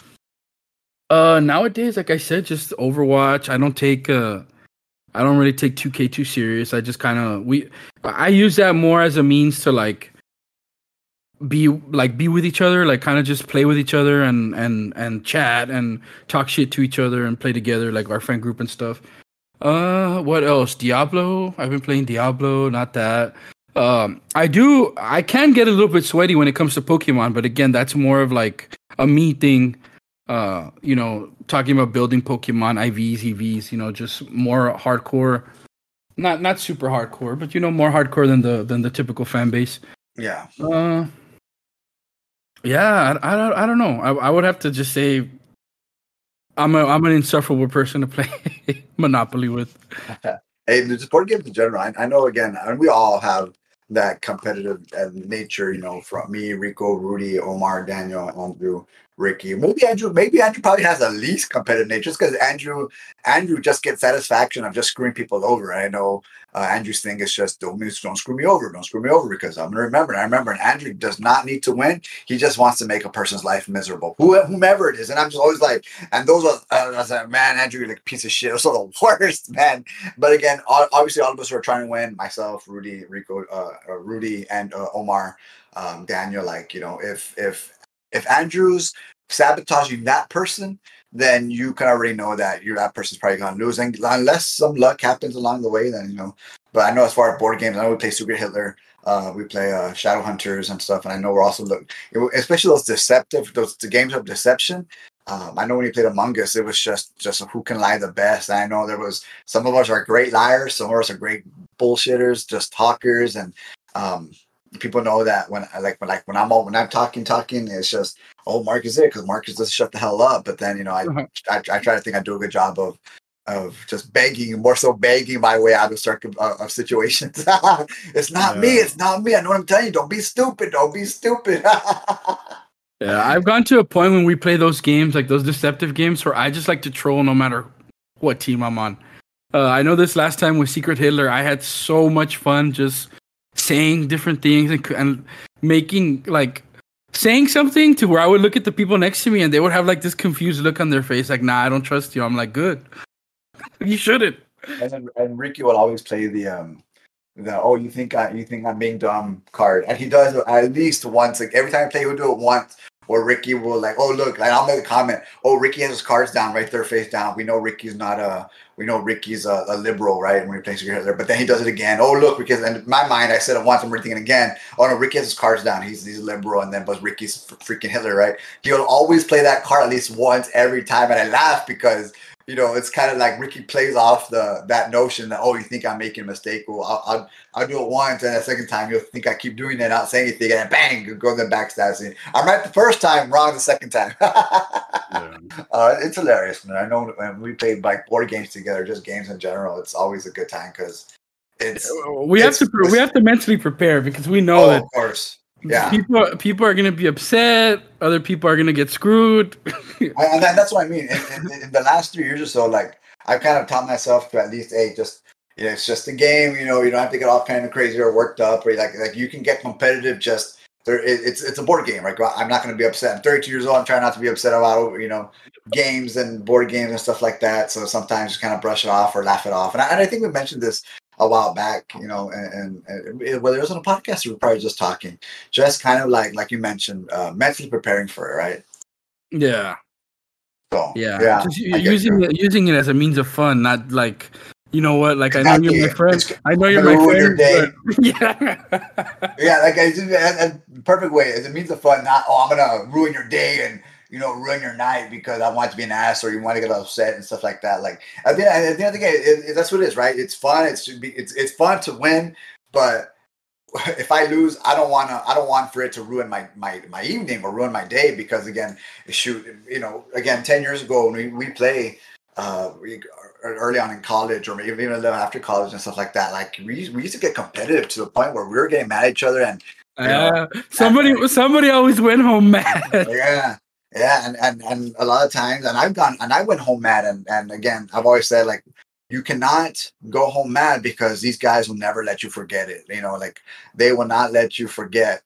uh nowadays like I said just Overwatch I don't take uh I don't really take 2K too serious. I just kind of we I use that more as a means to like be like be with each other, like kind of just play with each other and and and chat and talk shit to each other and play together like our friend group and stuff. Uh what else? Diablo. I've been playing Diablo, not that. Um I do I can get a little bit sweaty when it comes to Pokemon, but again, that's more of like a me thing uh, you know, talking about building Pokemon IVs, EVs, you know, just more hardcore, not not super hardcore, but you know, more hardcore than the than the typical fan base. Yeah. Uh, yeah, I, I don't I don't know. I, I would have to just say I'm a I'm an insufferable person to play Monopoly with. hey, the board games in general. I, I know again, and we all have that competitive uh, nature. You know, from me, Rico, Rudy, Omar, Daniel, Andrew. Ricky. Maybe Andrew. Maybe Andrew probably has the least competitive nature, just because Andrew. Andrew just gets satisfaction of just screwing people over. I know uh, Andrew's thing is just don't don't screw me over, don't screw me over because I'm gonna remember. And I remember, and Andrew does not need to win. He just wants to make a person's life miserable, whomever it is. And I'm just always like, and those are. Uh, I was like, man, Andrew, you're like piece of shit. Those are the worst, man. But again, obviously, all of us are trying to win. Myself, Rudy, Rico, uh, uh, Rudy, and uh, Omar, um, Daniel. Like you know, if if if Andrew's sabotaging that person, then you can already know that you're that person's probably gonna lose. And unless some luck happens along the way, then you know. But I know as far as board games, I know we play Secret Hitler, uh, we play uh, Shadow Hunters and stuff, and I know we're also look, especially those deceptive, those the games of deception. Um, I know when you played Among Us, it was just just who can lie the best. And I know there was some of us are great liars, some of us are great bullshitters, just talkers, and um, people know that when I like when like when I'm all when I'm talking talking, it's just oh Mark is it because Marcus doesn't shut the hell up. But then you know I, uh-huh. I, I try to think I do a good job of of just begging, more so begging my way out of circum uh, of situations. it's not yeah. me. It's not me. I know what I'm telling you. Don't be stupid. Don't be stupid. yeah, I've gone to a point when we play those games, like those deceptive games, where I just like to troll no matter what team I'm on. Uh, I know this last time with Secret Hitler, I had so much fun just saying different things and, and making like saying something to where I would look at the people next to me and they would have like this confused look on their face, like, "Nah, I don't trust you." I'm like, "Good, you shouldn't." And, and Ricky will always play the um the oh you think I you think I'm being dumb card, and he does at least once. Like every time I play, he'll do it once. Or Ricky will like, oh look, and I'll make a comment. Oh, Ricky has his cards down right there, face down. We know Ricky's not a we know Ricky's a, a liberal, right? And we Secret Hitler, but then he does it again. Oh look, because in my mind, I said it once, I'm it again. Oh no, Ricky has his cards down. He's he's a liberal, and then but Ricky's freaking Hitler, right? He'll always play that card at least once every time, and I laugh because you know, it's kind of like Ricky plays off the that notion that oh, you think I'm making a mistake? Well, I'll, I'll, I'll do it once, and the second time you'll think I keep doing it, not saying anything, and bang, go to the backstab I'm right the first time, wrong the second time. yeah. uh, it's hilarious, man. I know when we play like board games together, just games in general, it's always a good time because it's we it's, have to we have to mentally prepare because we know oh, that of course yeah. People people are going to be upset. Other people are going to get screwed. And that, that's what i mean. In, in, in, the last three years or so like i've kind of taught myself to at least hey just you know, it's just a game you know you don't have to get all kind of crazy or worked up or like like you can get competitive just there it's it's a board game right? I'm not going to be upset. I'm 32 years old i'm trying not to be upset about you know games and board games and stuff like that. So sometimes just kind of brush it off or laugh it off. And I, and I think we mentioned this a while back, you know, and, and, and, whether it was on a podcast we were probably just talking, just kind of like like you mentioned, uh, mentally preparing for it, right? Yeah. So, yeah, yeah, just using it, using it as a means of fun, not like you know what, like exactly. I know you're my friend. It's, I know you're my friend. But, yeah, yeah, like a perfect way as a means of fun. Not oh, I'm gonna ruin your day and you know, ruin your night because I want to be an ass or you want to get upset and stuff like that. Like at the, at the end of the day, it, it, that's what it is, right? It's fun. It should be. It's it's fun to win, but if I lose, I don't want to. I don't want for it to ruin my my my evening or ruin my day because again, shoot, you know, again, ten years ago when we we play. Uh, we, early on in college or maybe even a little after college and stuff like that. Like we, we used to get competitive to the point where we were getting mad at each other and uh, somebody and, somebody always went home mad. Yeah, yeah, and, and and a lot of times, and I've gone and I went home mad, and and again, I've always said like you cannot go home mad because these guys will never let you forget it. You know, like they will not let you forget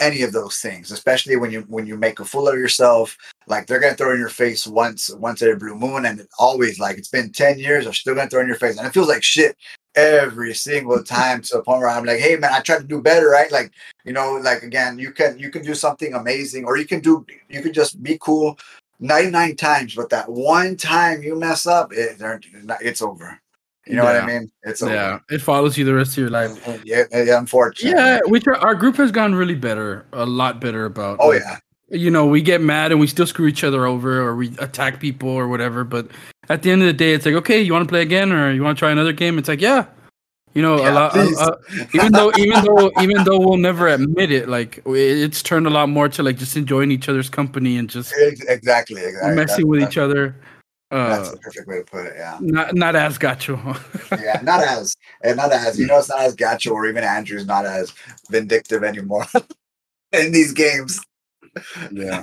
any of those things, especially when you when you make a fool of yourself. Like they're gonna throw in your face once once at a blue moon, and always like it's been ten years, they're still gonna throw in your face, and it feels like shit every single time to the point where I'm like, hey man, I try to do better, right? Like, you know, like again, you can you can do something amazing, or you can do you can just be cool 99 times, but that one time you mess up, it, it's over. You know yeah. what I mean? It's over. yeah, it follows you the rest of your life. Yeah, yeah unfortunately. Yeah, which are, our group has gone really better, a lot better about. Oh like, yeah. You know, we get mad and we still screw each other over, or we attack people or whatever, but at the end of the day, it's like, okay, you want to play again or you want to try another game? It's like, yeah, you know, yeah, a lot. Uh, uh, even though, even though, even though we'll never admit it, like it's turned a lot more to like just enjoying each other's company and just exactly, exactly. messing with each other. Uh, that's the perfect way to put it. Yeah. Not not as gacho. yeah, not as and not as you know, it's not as gacho or even Andrew's not as vindictive anymore in these games. Yeah.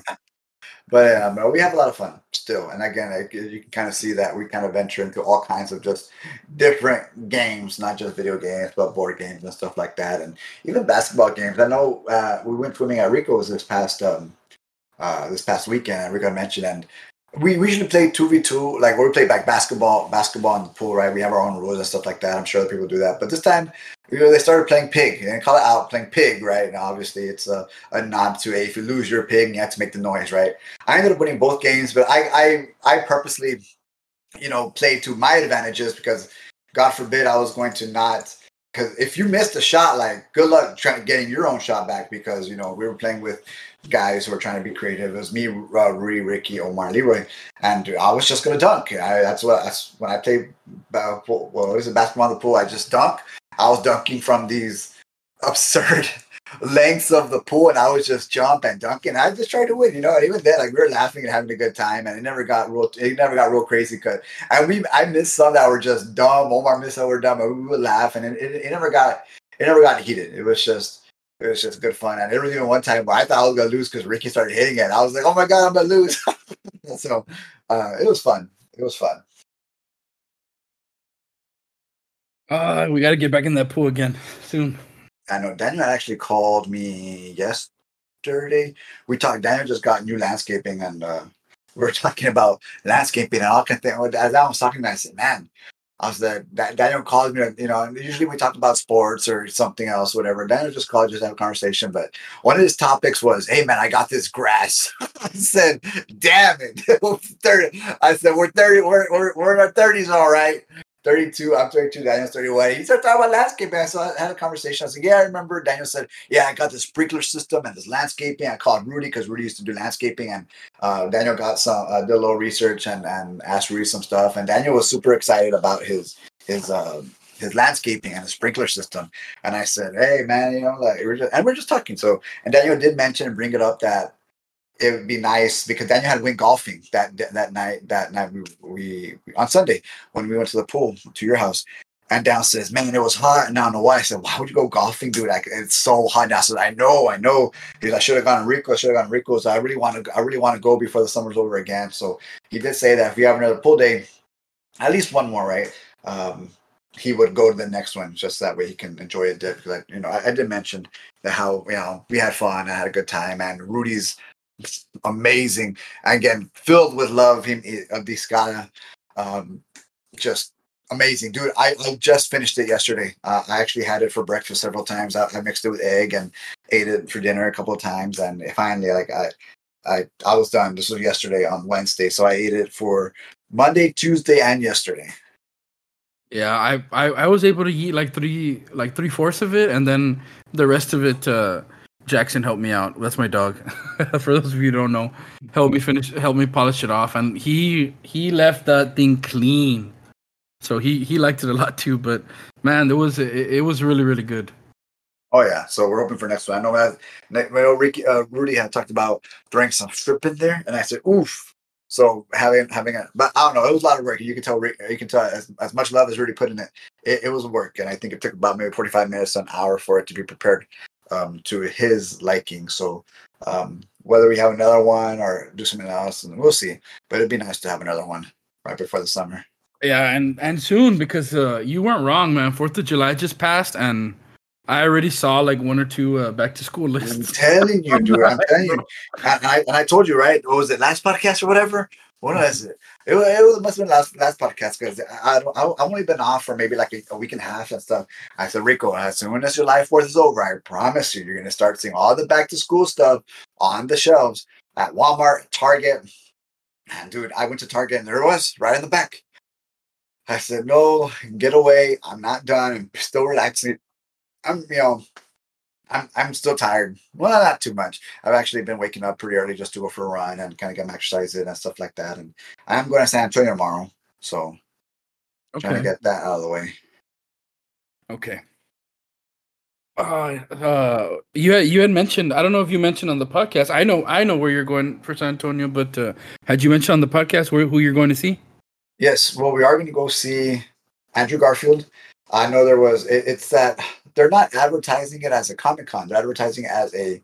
But um, we have a lot of fun still. And again, I, you can kind of see that we kind of venture into all kinds of just different games, not just video games, but board games and stuff like that. And even basketball games. I know uh, we went swimming at Rico's this past um, uh, this past weekend. Rico mentioned, and we usually play two v two, like we play like basketball, basketball in the pool, right? We have our own rules and stuff like that. I'm sure people do that, but this time, you know, they started playing pig and call it out playing pig, right? And obviously, it's a, a nod to a if you lose your pig, you have to make the noise, right? I ended up winning both games, but I I I purposely, you know, played to my advantages because, God forbid, I was going to not because if you missed a shot, like good luck trying to getting your own shot back because you know we were playing with guys who are trying to be creative. It was me, uh, Rudy, Ricky, Omar, Leroy, and I was just gonna dunk. I, that's what that's when I played. Uh, well, what was it basketball in the pool? I just dunk. I was dunking from these absurd lengths of the pool, and I was just jumping, and dunking. I just tried to win, you know. And even then, like we were laughing and having a good time, and it never got real. It never got real crazy. Cause and we, I missed some that were just dumb. Omar missed some were dumb, and we would laugh, and it, it, it never got. It never got heated. It was just it was just good fun. And there was even one time where I thought I was gonna lose because Ricky started hitting it. I was like, oh my god, I'm gonna lose. so uh, it was fun. It was fun. Uh, we got to get back in that pool again soon. I know Daniel actually called me yesterday. We talked. Daniel just got new landscaping, and uh, we are talking about landscaping and all kind of things. As I was talking, I said, "Man, I was like, Daniel calls me, you know, usually we talk about sports or something else, whatever. Daniel just called, just have a conversation. But one of his topics was, hey, man, I got this grass. I said, damn it. 30. I said, we're 30, we're, we're, we're in our 30s, all right. 32, I'm 32, Daniel's 31. He started talking about landscaping. So I had a conversation. I said, Yeah, I remember. Daniel said, Yeah, I got this sprinkler system and this landscaping. I called Rudy because Rudy used to do landscaping. And uh, Daniel got some, uh, did a little research and, and asked Rudy some stuff. And Daniel was super excited about his, his, uh, his landscaping and his sprinkler system. And I said, Hey, man, you know, like, we're just, and we're just talking. So, and Daniel did mention and bring it up that it would be nice because Daniel had went golfing that that night. That night we, we on Sunday when we went to the pool to your house, and Daniel says, "Man, it was hot." And I don't know why. I said, "Why would you go golfing, dude? Like it's so hot." And I said, "I know, I know." He's, "I should have gone to Rico. I should have gone to Rico's. I really want to. I really want to go before the summer's over again." So he did say that if we have another pool day, at least one more, right? Um, he would go to the next one just that way he can enjoy it. Because you know, I, I did mention that how you know we had fun. I had a good time, and Rudy's amazing. Again, filled with love. Him, uh, Discada, um, just amazing, dude. I, I just finished it yesterday. Uh, I actually had it for breakfast several times. I, I, mixed it with egg and ate it for dinner a couple of times, and finally, like I, I, I was done. This was yesterday on Wednesday, so I ate it for Monday, Tuesday, and yesterday. Yeah, I, I, I was able to eat like three like three fourths of it, and then the rest of it. Uh, Jackson helped me out. That's my dog. For those of you who don't know, help me finish, help me polish it off, and he he left that thing clean. So he he liked it a lot too. But man, it was it, it was really really good. Oh yeah, so we're hoping for next one. I know that I know Ricky uh, Rudy had talked about throwing some strip in there, and I said, "Oof." So having having a, but I don't know, it was a lot of work. You can tell you can tell as, as much love as Rudy put in it, it, it was work, and I think it took about maybe forty five minutes, an hour for it to be prepared um, to his liking. So um, whether we have another one or do something else, and we'll see. But it'd be nice to have another one right before the summer. Yeah, and and soon because uh, you weren't wrong, man. Fourth of July just passed, and I already saw like one or two uh, back to school lists. I'm telling you, dude. I'm telling you. And I, and I told you, right? What was it last podcast or whatever? What was it? It, was, it must have been last last podcast because I, I, I, have only been off for maybe like a, a, week and a half and stuff. I said, Rico, as soon as your life force is over, I promise you, you're going to start seeing all the back to school stuff on the shelves at Walmart, Target. And dude, I went to Target and there it was right in the back. I said, no, get away. I'm not done. I'm still relaxing. I'm, you know, I'm I'm still tired. Well, not too much. I've actually been waking up pretty early just to go for a run and kind of get my exercise in and stuff like that. And I'm going to San Antonio tomorrow, so okay. trying to get that out of the way. Okay. Uh, uh, you had, you had mentioned. I don't know if you mentioned on the podcast. I know I know where you're going for San Antonio, but uh, had you mentioned on the podcast where who you're going to see? Yes. Well, we are going to go see Andrew Garfield. I know there was. It, it's that they're not advertising it as a Comic Con. They're advertising it as a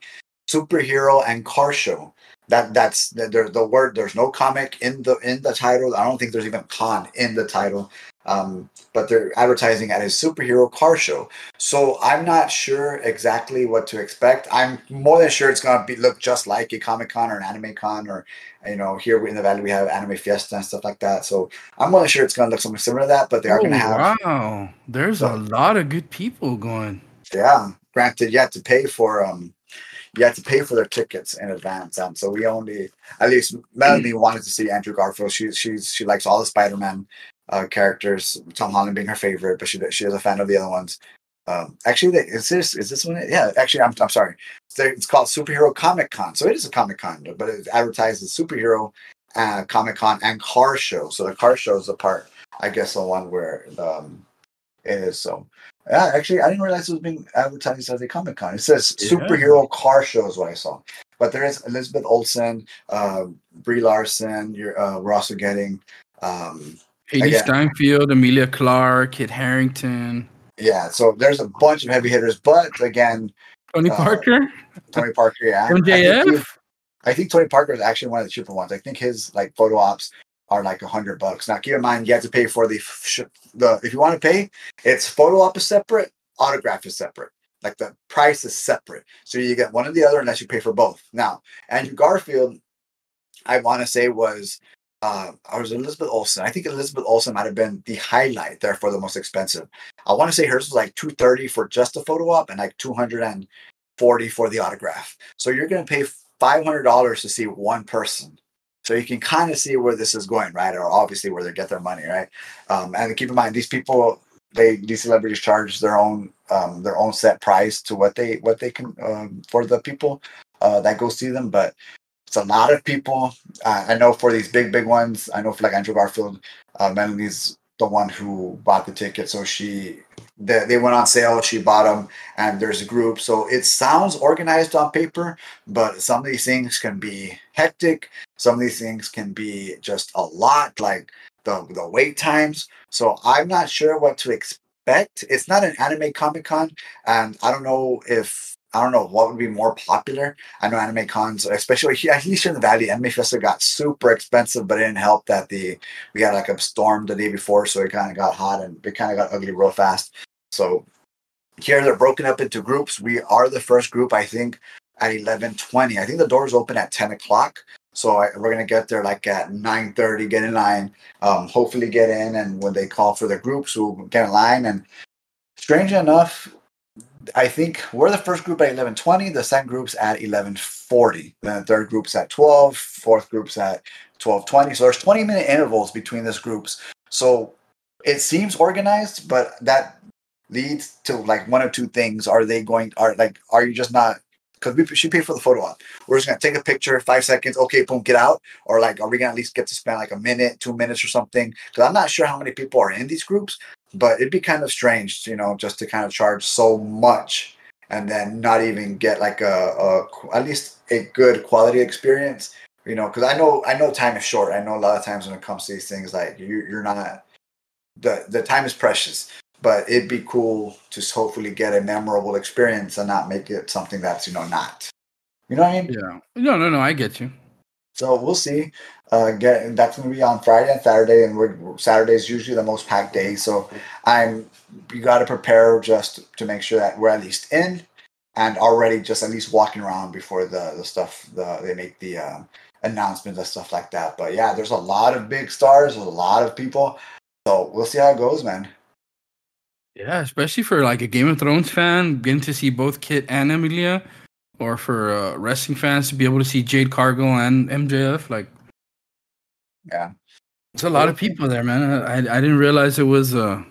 superhero and car show. That that's the, the word. There's no comic in the in the title. I don't think there's even con in the title. Um, but they're advertising at a superhero car show. So I'm not sure exactly what to expect. I'm more than sure it's gonna be look just like a Comic Con or an Anime Con or you know here in the Valley we have Anime Fiesta and stuff like that. So I'm more than sure it's gonna look something similar to that. But they are oh, gonna have wow. There's so, a lot of good people going. Yeah. Granted, you have to pay for um you have to pay for their tickets in advance. Um, so we only, at least Melanie wanted to see Andrew Garfield. She she's she likes all the Spider Man uh, characters. Tom Holland being her favorite, but she she is a fan of the other ones. Um, actually, is this is this one? Yeah, actually, I'm I'm sorry. It's called Superhero Comic Con, so it is a Comic Con, but it advertises superhero uh, Comic Con and car show. So the car show is the part, I guess, the one where um, it is. So yeah, actually, I didn't realize it was being advertised as a Comic Con. It says yeah. superhero car show is what I saw. But there is Elizabeth Olsen, uh, Brie Larson. You're, uh, we're also getting um, Hailee Again. Steinfeld, Emilia Clarke, Kit Harington. Yeah, so there's a bunch of heavy hitters, but again, Tony uh, Parker, Tony Parker, yeah, MJF. I think, I think Tony Parker is actually one of the cheaper ones. I think his like photo ops are like a hundred bucks. Now, keep in mind you have to pay for the the if you want to pay, it's photo op is separate, autograph is separate. Like the price is separate, so you get one or the other unless you pay for both. Now, Andrew Garfield, I want to say was uh, or was Elizabeth Olsen? I think Elizabeth Olsen might have been the highlight therefore the most expensive. I want to say hers was like 230 for just a photo op and like 240 for the autograph. So you're going to pay $500 to see one person. So you can kind of see where this is going, right? Or obviously where they get their money, right? Um, and keep in mind, these people, they these celebrities charge their own um, their own set price to what they what they can um, for the people uh, that go see them. But it's a lot of people. Uh, I know for these big, big ones, I know for like Andrew Garfield, uh, Melanie's the one who bought the ticket. So she, they, they went on sale. She bought them, and there's a group. So it sounds organized on paper, but some of these things can be hectic. Some of these things can be just a lot, like the the wait times. So I'm not sure what to expect. It's not an anime comic con, and I don't know if I don't know what would be more popular. I know anime cons, especially here, at least here in the Valley, Anime Fiesta got super expensive, but it didn't help that the we had like a storm the day before, so it kind of got hot and it kind of got ugly real fast. So here they're broken up into groups. We are the first group, I think, at eleven twenty. I think the doors open at ten o'clock. So I, we're gonna get there like at nine thirty. Get in line. Um, hopefully get in, and when they call for the groups, we'll get in line. And strange enough, I think we're the first group at 11:20. The second group's at 11:40. Then the third group's at 12. Fourth group's at 12:20. So there's 20 minute intervals between these groups. So it seems organized, but that leads to like one or two things. Are they going? Are like? Are you just not? Because we she paid for the photo op. We're just gonna take a picture, five seconds. Okay, boom, get out. Or like, are we gonna at least get to spend like a minute, two minutes, or something? Because I'm not sure how many people are in these groups but it'd be kind of strange, you know, just to kind of charge so much and then not even get like a, a at least a good quality experience, you know, because I know I know time is short. I know a lot of times when it comes to these things, like you, you're not the the time is precious. But it'd be cool to hopefully get a memorable experience and not make it something that's you know not. You know what I mean? Yeah. No, no, no. I get you. So we'll see. Uh, get that's to be on Friday and Saturday, and we're, Saturday is usually the most packed day. So I'm you got to prepare just to make sure that we're at least in and already just at least walking around before the the stuff the they make the uh, announcements and stuff like that. But yeah, there's a lot of big stars, there's a lot of people. So we'll see how it goes, man. Yeah, especially for like a Game of Thrones fan, getting to see both Kit and Emilia, or for uh, wrestling fans to be able to see Jade Cargill and MJF, like yeah, it's a lot of people there, man. I I didn't realize it was uh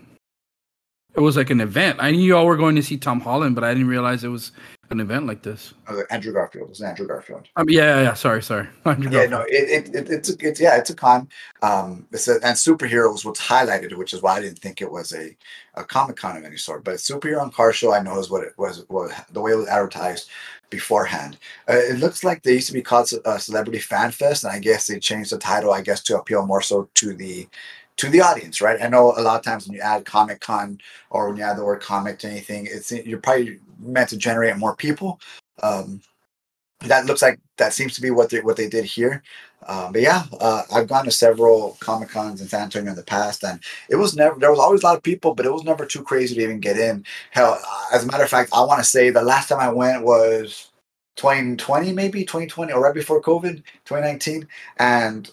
it was like an event. I knew y'all were going to see Tom Holland, but I didn't realize it was an event like this. Oh, Andrew Garfield. It's Andrew Garfield. Um, yeah, yeah, yeah. Sorry, sorry. Andrew yeah, Garfield. no, it, it, it, it's it's yeah, it's a con. Um, it's a, and superheroes was highlighted, which is why I didn't think it was a, a comic con of any sort. But superhero and car show, I know is what it was. Was the way it was advertised beforehand. Uh, it looks like they used to be called uh, Celebrity Fan Fest, and I guess they changed the title, I guess, to appeal more so to the to the audience, right? I know a lot of times when you add Comic Con or when you add the word comic to anything, it's you're probably meant to generate more people. Um, that looks like that seems to be what they what they did here. Um, but yeah, uh, I've gone to several Comic Cons in San Antonio in the past, and it was never there was always a lot of people, but it was never too crazy to even get in. Hell, as a matter of fact, I want to say the last time I went was 2020, maybe 2020, or right before COVID, 2019, and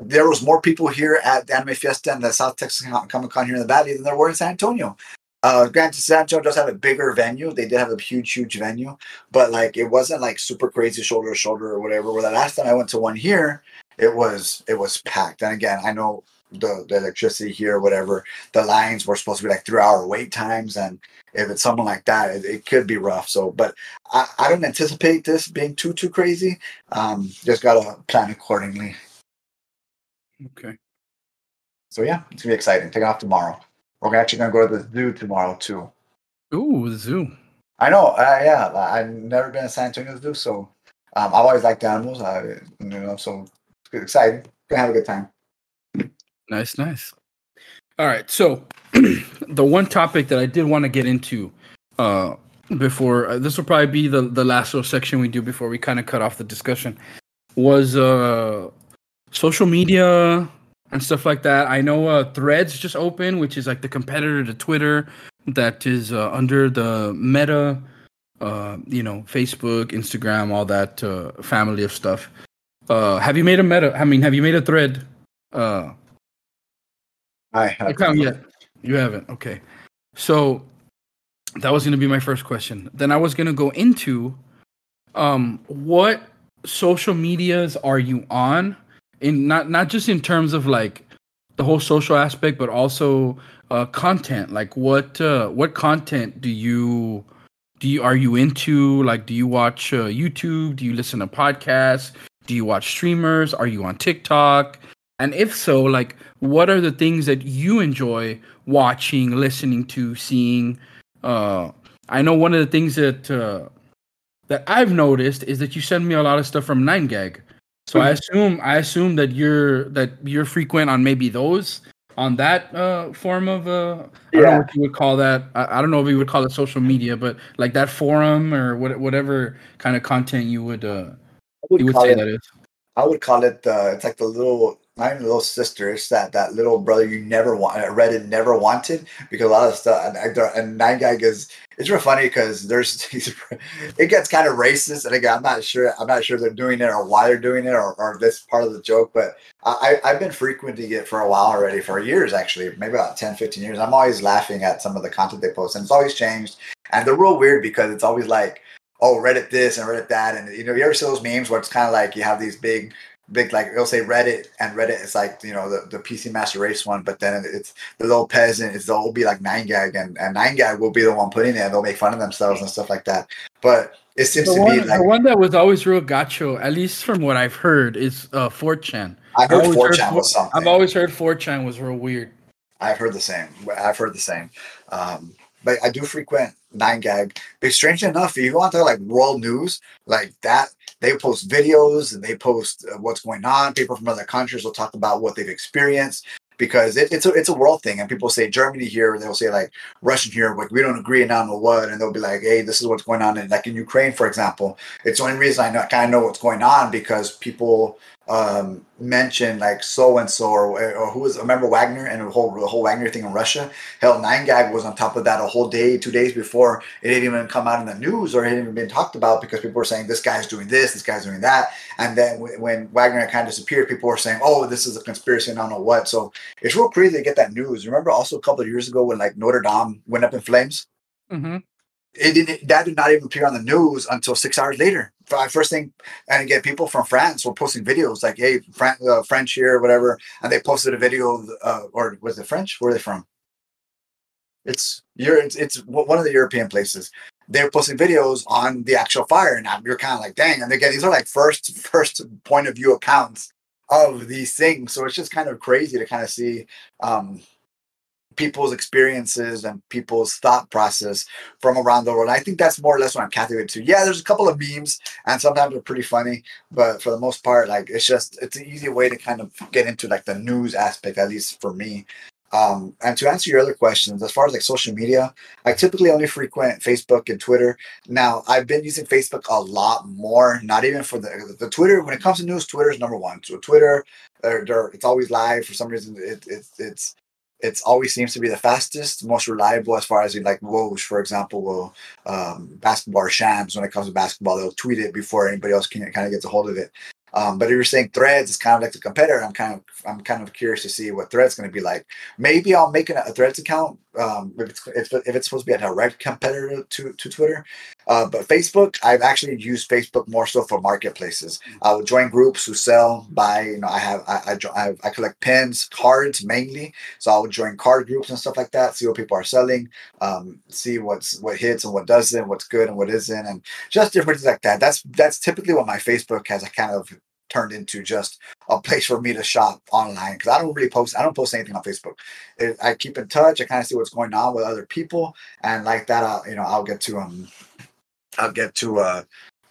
there was more people here at the Anime Fiesta and the South Texas Comic Con here in the Valley than there were in San Antonio. Uh, granted, San Antonio does have a bigger venue. They did have a huge, huge venue, but like it wasn't like super crazy shoulder to shoulder or whatever. Where the last time I went to one here, it was it was packed. And again, I know the, the electricity here, whatever. The lines were supposed to be like three hour wait times, and if it's something like that, it, it could be rough. So, but I, I don't anticipate this being too too crazy. Um, just gotta plan accordingly. Okay. So yeah, it's gonna be exciting. Take off tomorrow. We're actually gonna go to the zoo tomorrow too. Ooh, the zoo. I know. Uh, yeah, I've never been to San Antonio Zoo, so um, I've always liked animals. I, you know, so it's exciting. Gonna have a good time. Nice, nice. All right, so the one topic that I did want to get into uh, before uh, this will probably be the the last little section we do before we kind of cut off the discussion was uh social media and stuff like that. I know uh, Threads just opened, which is like the competitor to Twitter that is uh, under the Meta, uh, you know, Facebook, Instagram, all that uh, family of stuff. Uh, have you made a meta? I mean, have you made a thread? Uh, I have. account yet? You haven't. Okay. So that was going to be my first question. Then I was going to go into um what social medias are you on in not not just in terms of like the whole social aspect but also uh content. Like what uh what content do you do you are you into? Like do you watch uh, youtube? Do you listen to podcasts? Do you watch streamers? Are you on tiktok? And if so like what are the things that you enjoy watching listening to seeing? Uh i know one of the things that uh that i've noticed is that you send me a lot of stuff from 9gag so i assume i assume that you're that you're frequent on maybe those on that uh form of uh i don't know Yeah. what you would call that. I, I don't know if you would call it social media but like that forum or what, whatever kind of content you would uh would you would call say it that is. I would call it uh, it's like the little the little sister. It's that that little brother you never want. Uh, Reddit never wanted because a lot of stuff and, and, nine gag is it's real funny because there's it gets kind of racist and again I'm not sure I'm not sure they're doing it or why they're doing it or, or this part of the joke but I- I've been frequenting it for a while already for years actually maybe about 10 15 years I'm always laughing at some of the content they post and it's always changed and they're real weird because it's always like oh Reddit this and Reddit that and you know you ever see those memes where it's kind of like you have these big big like they'll say Reddit and Reddit is like you know the, the PC Master Race one, but then it's the little peasant. It's they'll be like nine gag and, and nine gag will be the one putting it and they'll make fun of themselves and stuff like that. But it seems the to one, be like the one that was always real gacho, at least from what I've heard, is uh 4chan. I heard always 4chan four- was something. I've always heard 4chan was real weird. I've heard the same. I've heard the same. Um, but I do frequent nine gag. But strangely enough, if you want to like world news like that, they post videos and they post uh, what's going on. People from other countries will talk about what they've experienced because it, it's a it's a world thing. And people say Germany here, they'll say like Russian here, like we don't agree and I don't know what, and they'll be like, hey, this is what's going on. And like in Ukraine, for example, it's the only reason I know kind of know what's going on because people um mention like so and so or or who was remember Wagner and the whole the whole Wagner thing in Russia. Hell, Nine Gag was on top of that a whole day, two days before it hadn't even come out in the news or it hadn't even been talked about because people were saying this guy's doing this, this guy's doing that, and then when, when Wagner kind of disappeared, people were saying, oh, this is a conspiracy and I don't know what. So it's real crazy to get that news. Remember also a couple of years ago when like Notre Dame went up in flames Mm-hmm. it didn't that did not even appear on the news until six hours later. First thing, and again, people from France were posting videos like, "Hey, Fran- uh, French here, whatever," and they posted a video, uh, or was it French? Where are they from? It's you're it's, it's one of the European places. They're posting videos on the actual fire, and you're kind of like, "Dang!" And again, these are like first first point of view accounts of these things, so it's just kind of crazy to kind of see um, people's experiences and people's thought process from around the world. I think that's more or less what I'm captivated to. Yeah, there's a couple of memes and sometimes they're pretty funny, but for the most part, like it's just it's an easy way to kind of get into like the news aspect, at least for me. Um, and to answer your other questions, as far as like social media, I typically only frequent Facebook and Twitter. Now, I've been using Facebook a lot more, not even for the the Twitter. When it comes to news, Twitter is number one. So Twitter, they're, they're, it's always live. For some reason, it, it, it's it's always seems to be the fastest, most reliable as far as like Woj, for example, will um, basketball Shams when it comes to basketball, they'll tweet it before anybody else can kind of gets a hold of it. Um, but if you're saying threads is kind of like the competitor, I'm kind of I'm kind of curious to see what threads going to be like. Maybe I'll make a, a threads account um, if it's if, if it's supposed to be a direct competitor to to Twitter. Uh, but Facebook, I've actually used Facebook more so for marketplaces. I will join groups who sell, buy. You know, I have I I, I, I collect pins, cards mainly. So I would join card groups and stuff like that, see what people are selling, um, see what's what hits and what doesn't, what's good and what isn't, and just different things like that. That's that's typically what my Facebook has kind of turned into just a place for me to shop online because I don't really post. I don't post anything on Facebook. It, I keep in touch. I kind of see what's going on with other people, and like that, I'll, you know, I'll get to um, I'll get to uh.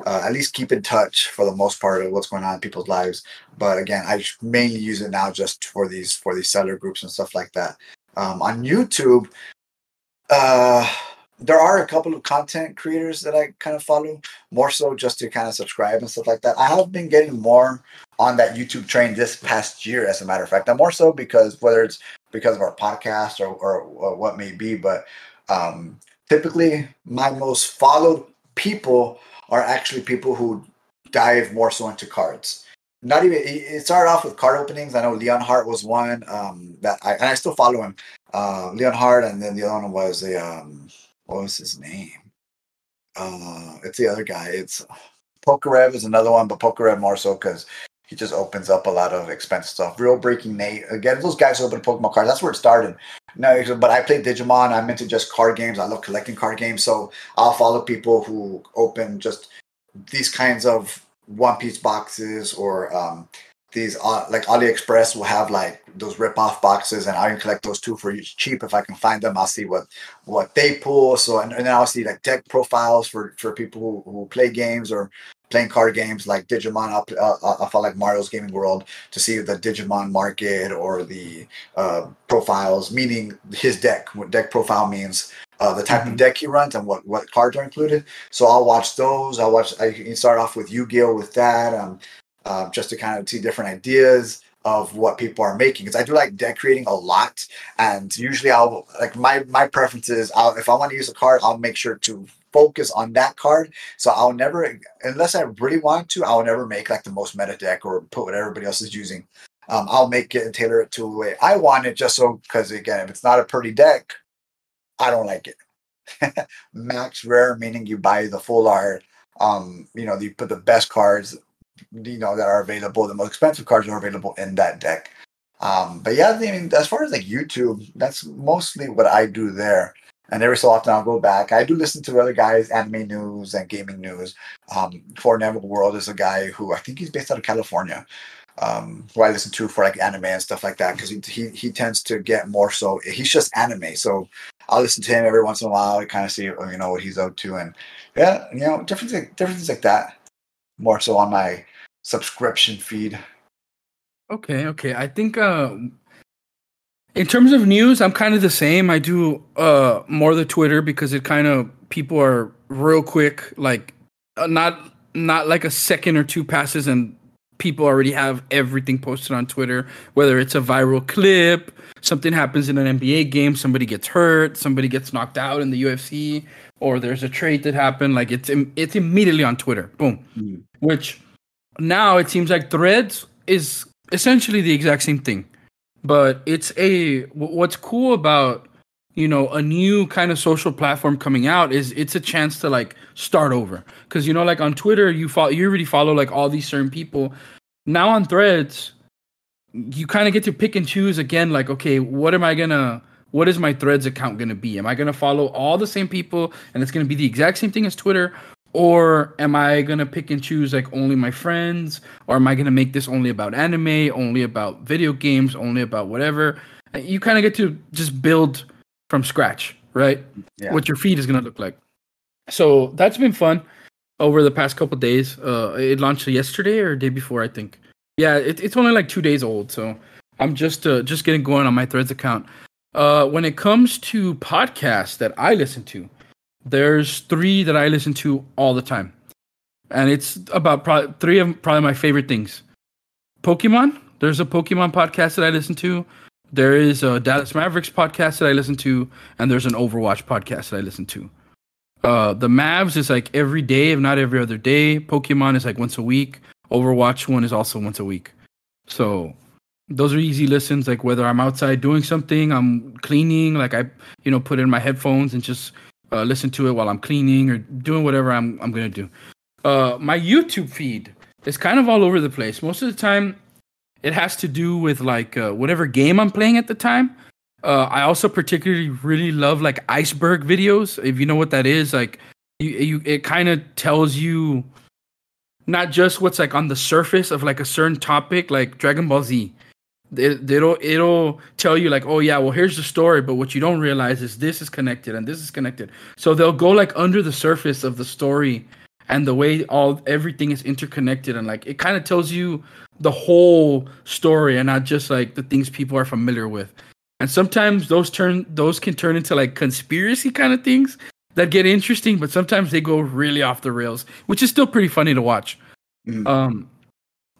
Uh, at least keep in touch for the most part of what's going on in people's lives. But again, I mainly use it now just for these for these seller groups and stuff like that. Um, on YouTube, uh, there are a couple of content creators that I kind of follow, more so just to kind of subscribe and stuff like that. I have been getting more on that YouTube train this past year, as a matter of fact. I'm more so because whether it's because of our podcast or, or, or what may be, but um, typically my most followed people are actually people who dive more so into cards. not even it started off with card openings. I know Leonhart was one um, that I and I still follow him. Uh, Leonhart, and then the other one was the um, what was his name? Uh, it's the other guy. It's Pokerev is another one, but Pokerev more so because he just opens up a lot of expensive stuff. Real Breaking Nate. Again, those guys open Pokemon cards. That's where it started. No, but I play Digimon. I'm into just card games. I love collecting card games. So I'll follow people who open just these kinds of One Piece boxes or um, these uh, like AliExpress will have like those rip-off boxes, and I can collect those too for cheap if I can find them. I'll see what what they pull. So and, and then I'll see like deck profiles for for people who, who play games or playing card games like Digimon. I'll, uh, I'll follow like Mario's Gaming World to see the Digimon market or the uh, profiles, meaning his deck. What deck profile means, uh, the type mm-hmm. of deck he runs, and what what cards are included. So I'll watch those. I'll watch. I can start off with Yu-Gi-Oh with that, um, uh, just to kind of see different ideas of what people are making because I do like deck creating a lot and usually I'll like my my preference is I'll, if I want to use a card I'll make sure to focus on that card. So I'll never, unless I really want to, I'll never make like the most meta deck or put what everybody else is using. Um, I'll make it and tailor it to the way I want it, just so because again, if it's not a pretty deck, I don't like it. Max rare meaning you buy the full art. Um, you know, you put the best cards, you know, that are available. The most expensive cards are available in that deck. Um, but yeah, I mean, as far as like YouTube, that's mostly what I do there and every so often I'll go back. I do listen to other guys, anime news and gaming news. Um, For Neville World is a guy who I think he's based out of California, um, who I listen to for like anime and stuff like that because he, he he tends to get more so. He's just anime, so I'll listen to him every once in a while. I kind of see you know what he's up to, and yeah, you know different different things like that. More so on my subscription feed. Okay, okay. I think uh, in terms of news, I'm kind of the same. I do uh more the Twitter because it kind of people are real quick, like uh, not not like a second or two passes and people already have everything posted on Twitter, whether it's a viral clip, something happens in an NBA game, somebody gets hurt, somebody gets knocked out in the UFC, or there's a trade that happened, like it's it's immediately on Twitter. Boom. Mm. Which now it seems like Threads is essentially the exact same thing but it's a what's cool about you know a new kind of social platform coming out is it's a chance to like start over. Because you know like on twitter you follow you already follow like all these certain people. Now on threads you kind of get to pick and choose again like okay what am i gonna what is my threads account gonna be? Am i gonna follow all the same people and it's gonna be the exact same thing as twitter or am I gonna pick and choose like only my friends? Or am I gonna make this only about anime, only about video games, only about whatever? You kind of get to just build from scratch, right? Yeah. What your feed is gonna look like. So that's been fun over the past couple days. Uh, it launched yesterday or day before, I think. Yeah, it, it's only like two days old, so I'm just uh, just getting going on my Threads account. Uh, when it comes to podcasts that I listen to, there's three that I listen to all the time, and it's about pro- three of probably my favorite things. Pokemon. There's a Pokemon podcast that I listen to. There is a Dallas Mavericks podcast that I listen to, and there's an Overwatch podcast that I listen to. Uh, the Mavs is like every day, if not every other day. Pokemon is like once a week. Overwatch one is also once a week. So those are easy listens. Like whether I'm outside doing something, I'm cleaning, like I, you know, put in my headphones and just uh, listen to it while I'm cleaning or doing whatever I'm I'm gonna do. Uh, my YouTube feed is kind of all over the place. Most of the time, it has to do with like uh, whatever game I'm playing at the time. Uh, I also particularly really love like iceberg videos. If you know what that is, like you, you it kind of tells you not just what's like on the surface of like a certain topic, like Dragon Ball Z it, it'll it'll tell you like oh yeah well here's the story but what you don't realize is this is connected and this is connected. So they'll go like under the surface of the story and the way all everything is interconnected and like it kind of tells you the whole story and not just like the things people are familiar with. And sometimes those turn those can turn into like conspiracy kind of things that get interesting but sometimes they go really off the rails which is still pretty funny to watch. Mm. um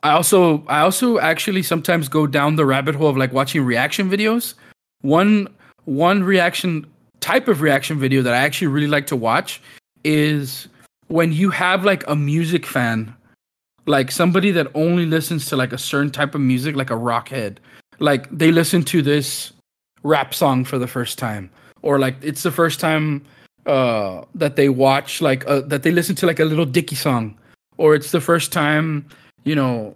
I also I also actually sometimes go down the rabbit hole of like watching reaction videos. One one reaction type of reaction video that I actually really like to watch is when you have like a music fan like somebody that only listens to like a certain type of music, like a rock head. Like they listen to this rap song for the first time, or like it's the first time uh, that they watch like uh, that they listen to like a Lil Dicky song, or it's the first time you know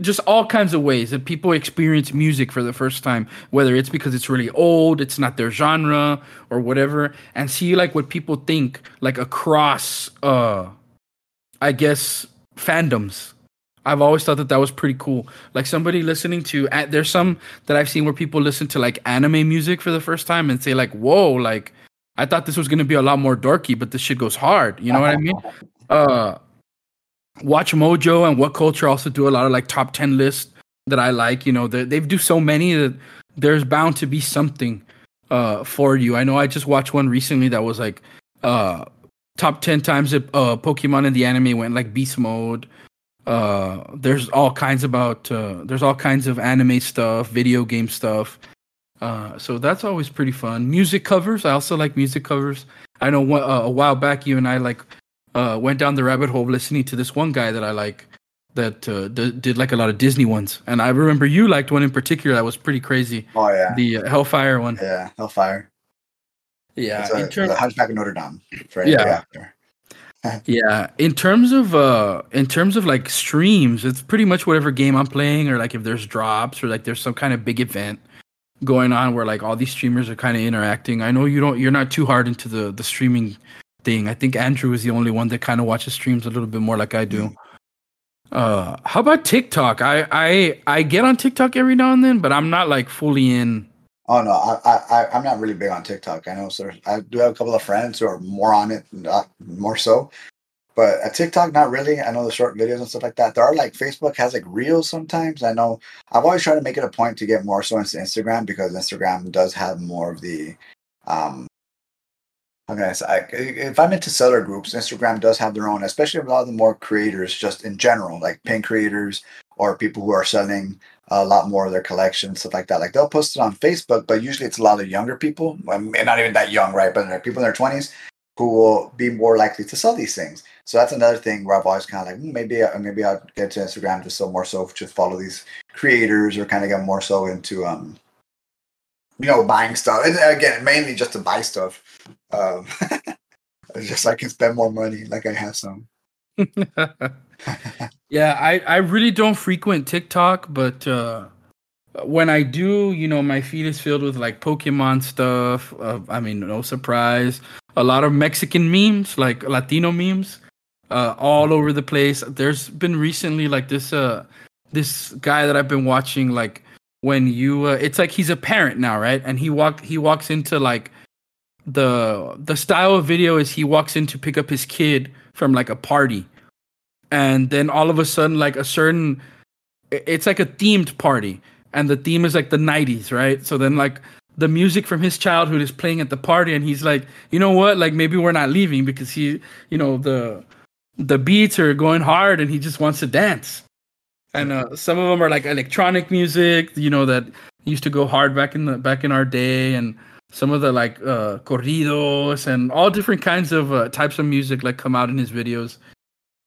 just all kinds of ways that people experience music for the first time whether it's because it's really old it's not their genre or whatever and see like what people think like across uh i guess fandoms. I've always thought that that was pretty cool. Like somebody listening to there's some that i've seen where people listen to like anime music for the first time and say like whoa like i thought this was going to be a lot more dorky but this shit goes hard. You know what i mean? Uh WatchMojo and WhatCulture also do a lot of like top 10 lists that I like. You know, they, they do so many that there's bound to be something uh, for you. I know I just watched one recently that was like uh, top 10 times that uh, Pokemon in the anime went like beast mode. Uh, there's all kinds about uh, there's all kinds of anime stuff, video game stuff. Uh, so that's always pretty fun. Music covers. I also like music covers. I know uh, a while back you and I like uh, went down the rabbit hole listening to this one guy that I like that uh, d- did like a lot of Disney ones, and I remember you liked one in particular that was pretty crazy. Oh yeah, the uh, Hellfire one. Yeah, Hellfire. Yeah, a, in terms, the Hunchback of Notre Dame. yeah. yeah, in terms of uh in terms of like streams, it's pretty much whatever game I'm playing, or like if there's drops, or like there's some kind of big event going on where like all these streamers are kind of interacting. I know you don't, you're not too hard into the the streaming thing. I think Andrew is the only one that kind of watches streams a little bit more like I do. Uh, how about TikTok? I I I get on TikTok every now and then, but I'm not like fully in. Oh no, I I I'm not really big on TikTok. I know, sir. I do have a couple of friends who are more on it, not more so. But at TikTok, not really. I know the short videos and stuff like that. There are like Facebook has like reels sometimes. I know. I've always tried to make it a point to get more so into Instagram because Instagram does have more of the um Okay, so I, if I'm into seller groups, Instagram does have their own, especially a lot of the more creators, just in general, like pin creators or people who are selling a lot more of their collection, stuff like that. Like they'll post it on Facebook, but usually it's a lot of younger people, and not even that young, right? But people in their 20s who will be more likely to sell these things. So that's another thing where I've always kind of like hmm, maybe maybe I'll get to Instagram just so more so to follow these creators or kind of get more so into um you know, buying stuff. And again, mainly just to buy stuff. Um, just so I can spend more money, like I have some. yeah, I, I really don't frequent TikTok, but uh, when I do, you know, my feed is filled with like Pokemon stuff. Uh, I mean, no surprise. A lot of Mexican memes, like Latino memes, uh, all over the place. There's been recently like this uh this guy that I've been watching like when you uh, it's like he's a parent now right? And he walked he walks into like the the style of video is he walks in to pick up his kid from like a party. And then all of a sudden like a certain it's like a themed party. And the theme is like the 90s right? So then like the music from his childhood is playing at the party and he's like you know what? Like maybe we're not leaving because he you know the the beats are going hard and he just wants to dance and uh, some of them are like electronic music, you know, that used to go hard back in the back in our day, and some of the like uh, corridos and all different kinds of uh, types of music like come out in his videos.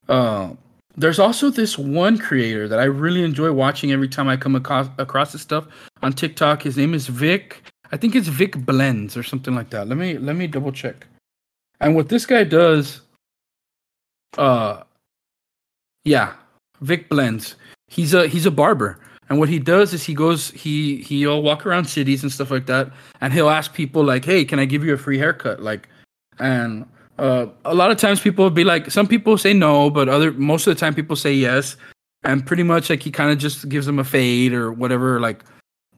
Uh, there's also this one creator that I really enjoy watching every time I come across across this stuff on TikTok. His name is Vic. I think it's Vic Blends or something like that. Let me let me double check. And what this guy does, uh, yeah, Vic Blends. He's a he's a barber. And what he does is he goes he he'll walk around cities and stuff like that and he'll ask people like hey can i give you a free haircut? Like and uh, a lot of times people will be like some people say no but other most of the time people say yes. And pretty much like he kind of just gives them a fade or whatever like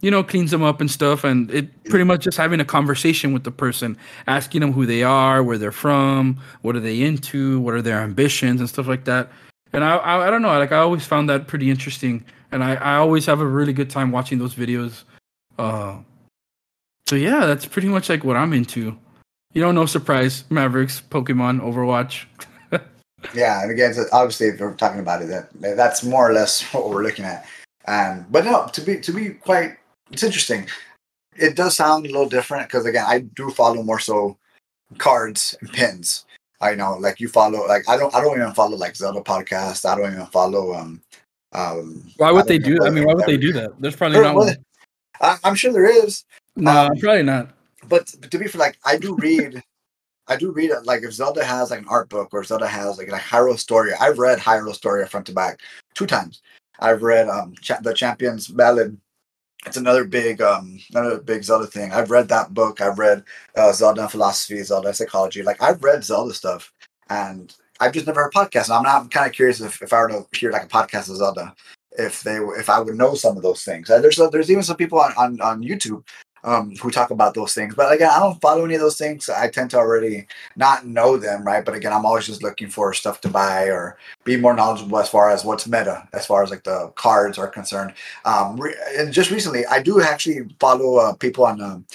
you know cleans them up and stuff. And it pretty much just having a conversation with the person asking them who they are where they're from what are they into what are their ambitions and stuff like that and I, I, I don't know like i always found that pretty interesting. And i i always have a really good time watching those videos. Uh so yeah that's pretty much like what i'm into. You know no surprise mavericks pokemon overwatch. Yeah and again obviously if we're talking about it that that's more or less what we're looking at. And but no to be to be quite it's interesting. It does sound a little different because again i do follow more so cards and pins I know, like you follow, like I don't, I don't even follow like Zelda podcast. I don't even follow. Um, um. Why would they do? that? I mean, why would they do that? There's probably not one. I, I'm sure there is, No, um, probably not. but to be fair, like I do read, I do read it. Like if Zelda has like an art book or Zelda has like like Hyrule Historia, I've read Hyrule Historia front to back two times. I've read um Cha- the Champions Ballad. It's another big um another big Zelda thing. I've read that book. I've read uh, Zelda philosophy, Zelda psychology. Like I've read Zelda stuff, and I've just never heard a podcast. And I'm not kind of curious if, if I were to hear like a podcast of Zelda, if they if I would know some of those things. Uh, There's there's even some people on on, on YouTube um, who talk about those things. But again, I don't follow any of those things. I tend to already not know them, right? But again, I'm always just looking for stuff to buy or be more knowledgeable as far as what's meta, as far as like the cards are concerned. Um, re- and just recently, I do actually follow uh, people on um,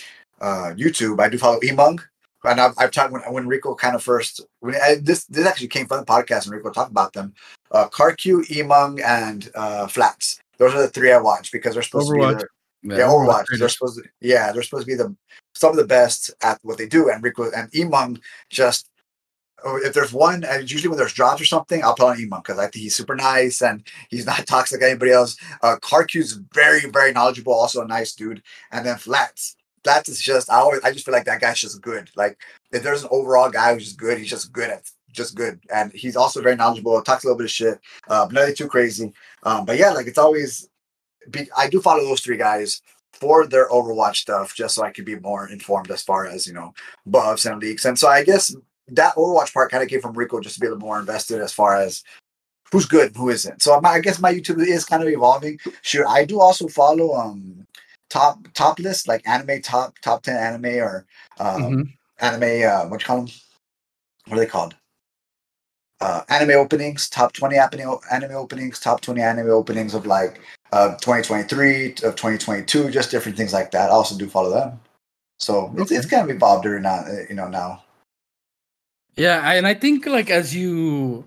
uh, YouTube. I do follow Emongg. And I've, I've talked when, when Rico kind of first when I, this this actually came from the podcast and Rico talked about them. Uh, KarQ, Emongg, and uh, Flats. Those are the three I watch because they're supposed to be Overwatch. The, yeah, Overwatch. They're supposed to, yeah, they're supposed to be the some of the best at what they do. And Rico and Emongg just oh, if there's one, and usually when there's drops or something, I'll put on Emongg because I think he's super nice and he's not toxic like anybody else. Uh, KarQ's very very knowledgeable, also a nice dude. And then Flats, Flats is just I always I just feel like that guy's just good. Like if there's an overall guy who's just good, he's just good at just good, and he's also very knowledgeable. Talks a little bit of shit, uh, but nothing too crazy. Um, but yeah, like it's always be, I do follow those three guys for their Overwatch stuff, just so I could be more informed as far as you know buffs and leaks. And so I guess that Overwatch part kind of came from Rico, just to be a little more invested as far as who's good and who isn't. So my, I guess my YouTube is kind of evolving. Sure, I do also follow um top top list like anime top top ten anime or um, Mhm. anime uh, what you call them? What are they called? Uh, anime openings, top 20 anime, anime openings, top 20 anime openings of like uh, 2023 of 2022, just different things like that. I also do follow them. So it's, it's kind of evolved during now, uh, you know, now. Yeah, I, and I think like as you,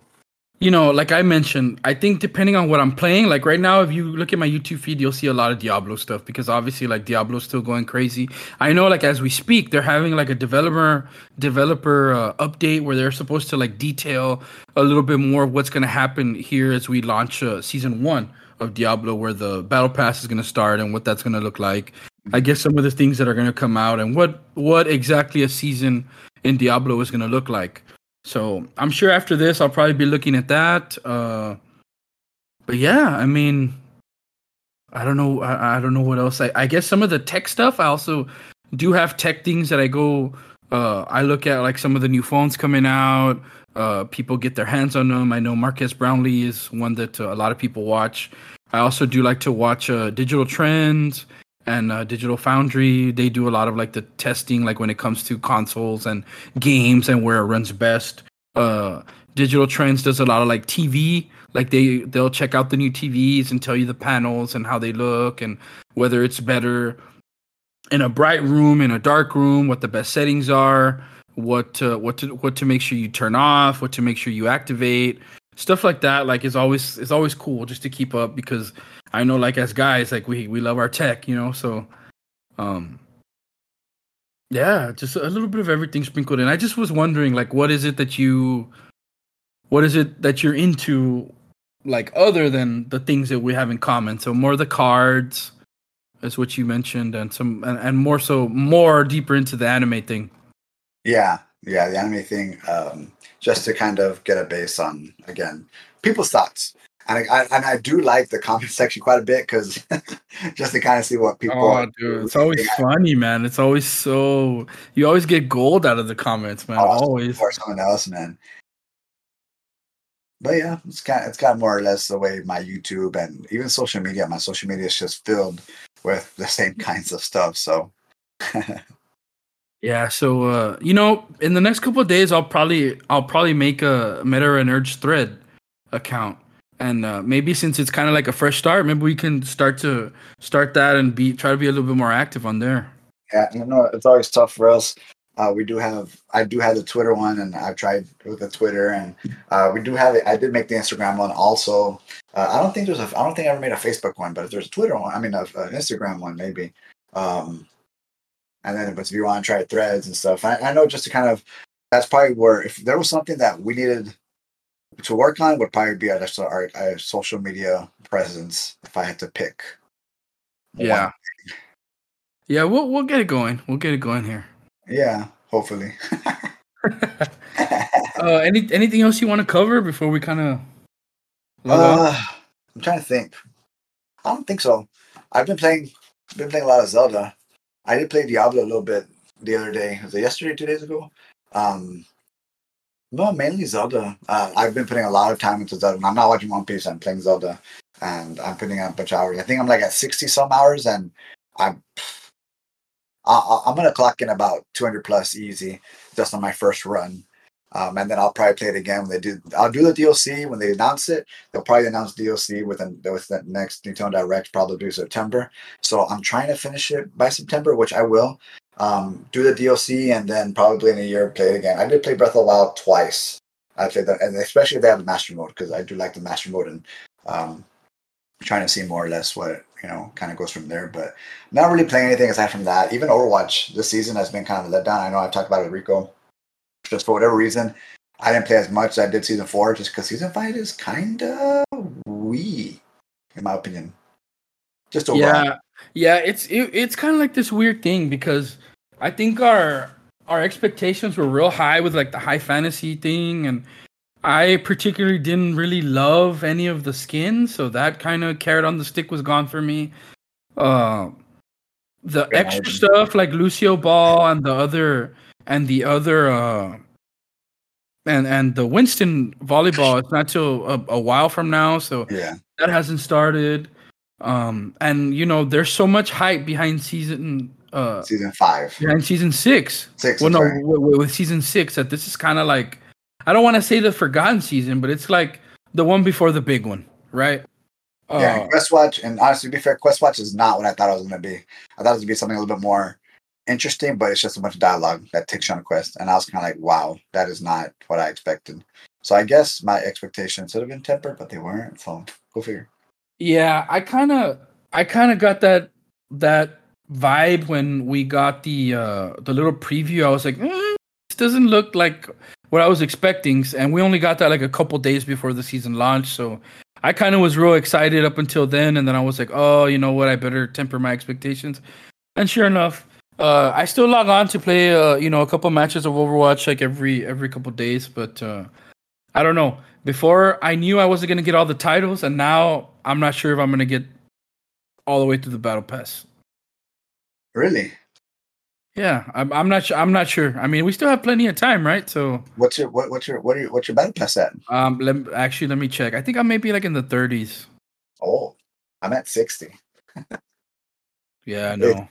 you know, like I mentioned, I think depending on what I'm playing, like right now, if you look at my YouTube feed, you'll see a lot of Diablo stuff because obviously like Diablo's still going crazy. I know like as we speak, they're having like a developer developer uh, update where they're supposed to like detail a little bit more of what's going to happen here as we launch uh, season one of Diablo, where the battle pass is going to start and what that's going to look like. I guess some of the things that are going to come out and what what exactly a season in Diablo is going to look like. So I'm sure after this, I'll probably be looking at that. Uh, but yeah, I mean, I don't know. I, I don't know what else. I, I guess some of the tech stuff. I also do have tech things that I go. Uh, I look at like some of the new phones coming out. Uh, people get their hands on them. I know Marques Brownlee is one that uh, a lot of people watch. I also do like to watch uh, Digital Trends and uh, Digital Foundry. They do a lot of like the testing, like when it comes to consoles and games and where it runs best. Uh, Digital Trends does a lot of like TV. Like they they'll check out the new TVs and tell you the panels and how they look and whether it's better in a bright room, in a dark room, what the best settings are, what to, what to what to make sure you turn off, what to make sure you activate, stuff like that. Like it's always it's always cool just to keep up because I know like as guys like we we love our tech, you know. So, um, yeah, just a little bit of everything sprinkled in. I just was wondering like what is it that you, what is it that you're into, like other than the things that we have in common. So more the cards is what you mentioned, and some and, and more so more deeper into the anime thing. Yeah, yeah, the anime thing, um, just to kind of get a base on again people's thoughts. And I, I and I do like the comment section quite a bit because just to kind of see what people. Oh, dude, it's always funny, man. It's always so you always get gold out of the comments, man. Oh, always. for someone else, man. But yeah, it's kind it's kind of more or less the way my YouTube and even social media. My social media is just filled with the same kinds of stuff. So Yeah, so uh, you know, in the next couple of days, I'll probably I'll probably make a Meta and Urge thread account, and uh, maybe since it's kind of like a fresh start, maybe we can start to start that and be try to be a little bit more active on there. yeah, you know, it's always tough for us. Uh, we do have I do have the Twitter one, and I've tried with the Twitter, and uh, we do have it. I did make the Instagram one also. Uh, I don't think there's a I don't think I ever made a Facebook one, but if there's a Twitter one, I mean, an Instagram one maybe. Um, and then, but if you want to try threads and stuff, I, I know just to kind of that's probably where if there was something that we needed to work on would probably be our, our, our social media presence if I had to pick. Yeah. one. Yeah, we'll we'll get it going. We'll get it going here. Yeah, hopefully. Uh, any anything else you want to cover before we kind of? Uh, I'm trying to think. I don't think so. I've been playing been playing a lot of Zelda. I did play Diablo a little bit the other day. Was it yesterday, two days ago? Um no, mainly Zelda. Uh, I've been putting a lot of time into Zelda. I'm not watching One Piece. I'm playing Zelda, and I'm putting in a bunch of hours. I think I'm like at sixty some hours, and I'm I, I'm gonna clock in about 200 plus easy just on my first run. Um, and then I'll probably play it again when they do. I'll do the DLC when they announce it. They'll probably announce DLC within with the next Nintendo Direct, probably September. So I'm trying to finish it by September, which I will. Um, do the DLC and then probably in a year play it again. I did play Breath of the Wild twice. I played that, and especially if they have the master mode because I do like the master mode and um, trying to see more or less what you know kind of goes from there. But not really playing anything aside from that. Even Overwatch this season has been kind of a letdown. I know I've talked about it with Rico just for whatever reason, I didn't play as much as I did season four, just because season five is kind of wee, in my opinion. Just overall. Yeah, yeah. It's it, it's kind of like this weird thing because I think our our expectations were real high with like the high fantasy thing, and I particularly didn't really love any of the skins, so that kind of carrot on the stick was gone for me. Uh, the extra stuff like Lucio Ball and the other and the other uh and and the Winston volleyball it's not till a, a while from now so Yeah, that hasn't started um and you know there's so much hype behind season uh season five, behind season 6 six. well no sorry. w- w- with season 6 that this is kind of like I don't want to say the forgotten season but it's like the one before the big one right yeah, uh, Quest Watch, and honestly, to be fair, Quest Watch is not what I thought it was going to be. I thought it was going to be something a little bit more interesting, but it's just a bunch of dialogue that takes you on a quest, and I was kind of like, wow, that is not what I expected. So I guess my expectations should have been tempered, but they weren't. So go figure. Yeah, I kind of I kind of got that that vibe when we got the uh the little preview. I was like, mm, this doesn't look like what I was expecting, and we only got that like a couple days before the season launched. So I kind of was real excited up until then, and then I was like, oh, you know what? I better temper my expectations. And sure enough, uh, I still log on to play, uh, you know, a couple matches of Overwatch like every every couple days, but uh, I don't know. Before I knew I wasn't gonna get all the titles, and now I'm not sure if I'm gonna get all the way to the battle pass. Really? Yeah, I'm, I'm not sure. I'm not sure. I mean, we still have plenty of time, right? So, What's your what, what's your what are your, what's your battle pass at? um, let actually let me check. I think I may be like in the 30s. Oh, I'm at sixty. Yeah, I know.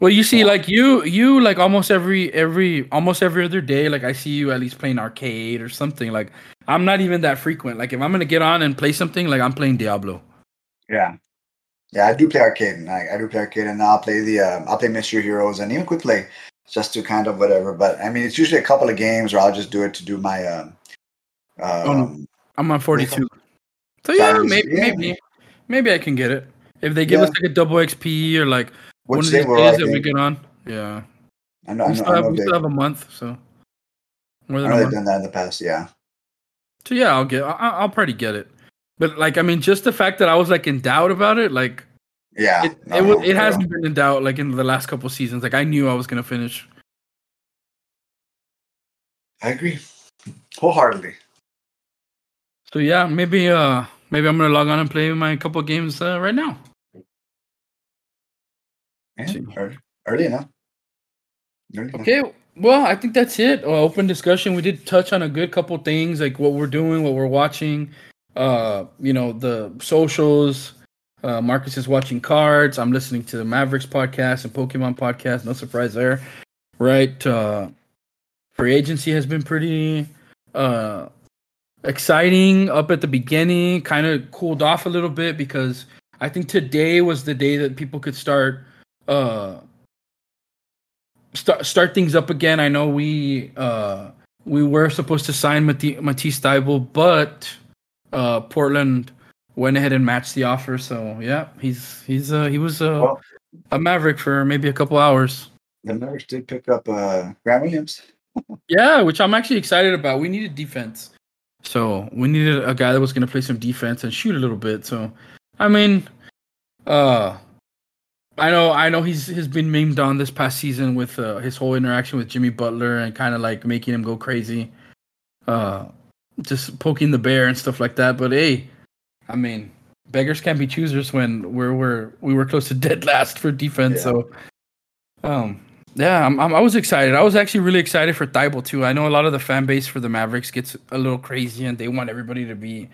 Well, you see, Yeah. like you, you like almost every every almost every other day. Like I see you at least playing arcade or something. Like I'm not even that frequent. Like if I'm gonna get on and play something, like I'm playing Diablo. Yeah, yeah, I do play arcade, and I, I do play arcade, and I'll play the uh, I'll play Mystery Heroes and even Quick Play, just to kind of whatever. But I mean, it's usually a couple of games, or I'll just do it to do my um, um I'm on 42. So yeah, maybe yeah. maybe maybe I can get it if they give Yeah. us like a double XP or like one which of they these were. days that we get on. Yeah, I know, I we know, still I have know, we still have a month, so more I than know a they've done that in the past. Yeah, So yeah, I'll get. I- I'll probably get it. But like, I mean, just the fact that I was like in doubt about it, like yeah. it, no, it, no, it hasn't been in doubt like in the last couple seasons. Like I knew I was gonna finish. I agree wholeheartedly. So yeah, maybe uh maybe I'm gonna log on and play my couple games uh, right now. Yeah, early, early enough. Early enough. Okay, well, I think that's it. Uh, open discussion. We did touch on a good couple things, like what we're doing, what we're watching. Uh, you know, the socials. Uh, Marcus is watching cards. I'm listening to the Mavericks podcast and Pokemon podcast. No surprise there, right? Uh, free agency has been pretty uh, exciting up at the beginning. Kind of cooled off a little bit because I think today was the day that people could start uh start start things up again. I know we uh we were supposed to sign Mati- Matisse Thybulle, but uh Portland went ahead and matched the offer. So yeah, he's he's uh he was uh, Well, a Maverick for maybe a couple hours. the Mavericks did pick up uh, Grant Williams. yeah, which I'm actually excited about. We needed defense. So we needed a guy that was going to play some defense and shoot a little bit. So, I mean, uh, I know, I know he's he's been memed on this past season with uh, his whole interaction with Jimmy Butler and kind of like making him go crazy, uh, just poking the bear and stuff like that. But hey, I mean, beggars can't be choosers when we're we're we were close to dead last for defense. Yeah. So, um, yeah, I'm, I'm, i was excited. I was actually really excited for Thybulle too. I know a lot of the fan base for the Mavericks gets a little crazy and they want everybody to be,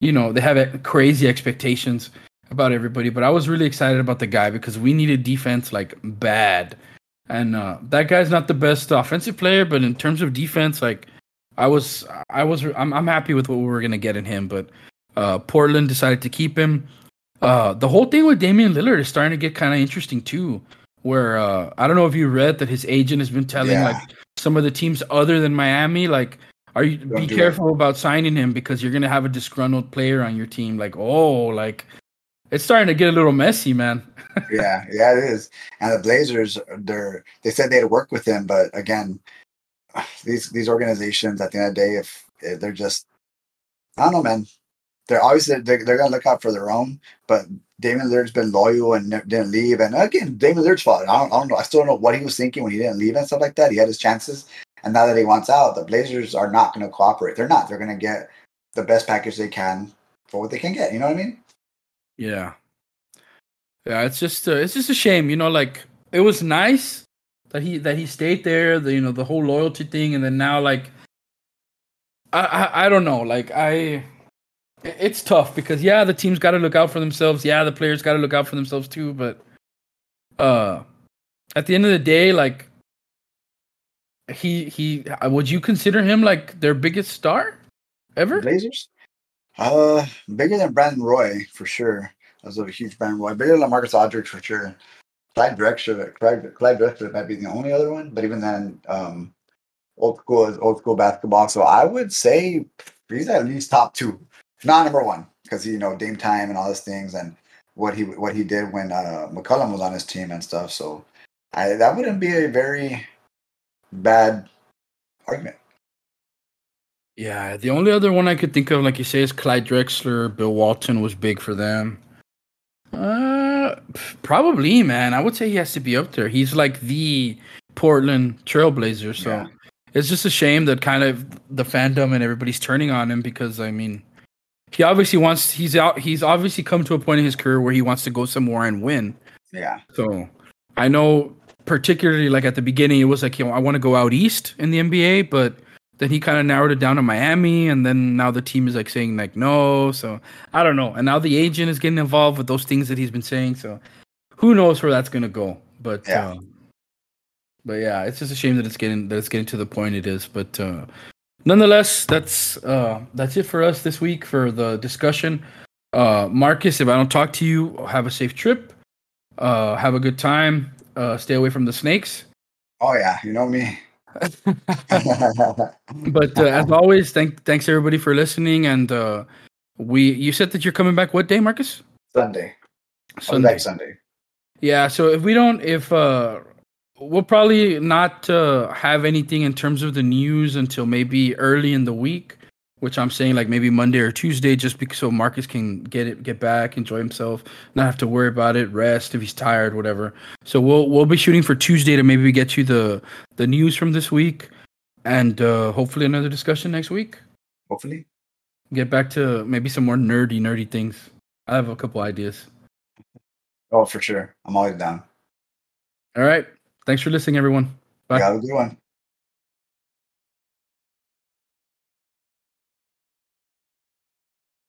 you know, they have crazy expectations about everybody. But I was really excited about the guy because we needed defense like bad, and uh, that guy's not the best offensive player, but in terms of defense, like I was, I was, I'm, I'm happy with what we were gonna get in him. But uh, Portland decided to keep him. Uh, the whole thing with Damian Lillard is starting to get kind of interesting too where uh, I don't know if you read that his agent has been telling yeah. like some of the teams other than Miami, like, are you don't be careful about signing him because you're gonna have a disgruntled player on your team. Like, oh, like it's starting to get a little messy, man. yeah, yeah, it is. And the Blazers, they're they said they'd work with him, but again, these these organizations at the end of the day, if, if they're just, I don't know, man. They're obviously they're, they're gonna look out for their own, but Damian Lillard's been loyal and didn't leave. And again, Damian Lillard's fault. I don't, I don't know. I still don't know what he was thinking when he didn't leave and stuff like that. He had his chances, and now that he wants out, the Blazers are not going to cooperate. They're not. They're going to get the best package they can for what they can get. You know what I mean? Yeah. Yeah, it's just uh, it's just a shame, you know. Like it was nice that he that he stayed there, the you know the whole loyalty thing, and then now like I I, I don't know, like I it's tough because yeah, the team's got to look out for themselves. Yeah, the players got to look out for themselves too. But uh, at the end of the day, like he he, would you consider him like their biggest star ever? Blazers, uh, bigger than Brandon Roy for sure. I was a huge Brandon Roy. Bigger than Marcus Aldridge for sure. Clyde Drexler, Clyde, Clyde Drexler might be the only other one, but even then, um, old school is old school basketball. So I would say he's at least top two not number one because you know Dame time and all those things and what he what he did when uh, McCollum was on his team and stuff. So I, that wouldn't be a very bad argument. Yeah, the only other one I could think of, like you say, is Clyde Drexler. Bill Walton was big for them. Uh, probably, man. I would say he has to be up there. He's like the Portland Trailblazer. So yeah. it's just a shame that kind of the fandom and everybody's turning on him because I mean, he obviously wants he's out he's obviously come to a point in his career where he wants to go somewhere and win. Yeah. So I know particularly like at the beginning it was like you know I want to go out east in the NBA, but then he kind of narrowed it down to Miami, and then now the team is like saying like no. So I don't know. And now the agent is getting involved with those things that he's been saying. So who knows where that's gonna go? But yeah. Uh, but yeah, it's just a shame that it's getting that it's getting to the point it is. But uh, nonetheless, that's uh, that's it for us this week for the discussion. Uh, Marcus, if I don't talk to you, have a safe trip. Uh, have a good time. Uh, stay away from the snakes. Oh yeah, you know me. but uh, as always, thank thanks everybody for listening. And uh, we, you said that you're coming back. What day, Marcus? Sunday. Sunday. Sunday. Yeah. So if we don't, if uh, we'll probably not uh, have anything in terms of the news until maybe early in the week, which I'm saying like maybe Monday or Tuesday, just because so Marcus can get it, get back, enjoy himself, not have to worry about it, rest if he's tired, whatever. So we'll we'll be shooting for Tuesday to maybe get you the the news from this week, and uh, hopefully another discussion next week. Hopefully, get back to maybe some more nerdy nerdy things. I have a couple ideas. Oh, for sure. I'm always down. All right. Thanks for listening, everyone. Bye. Have a good one.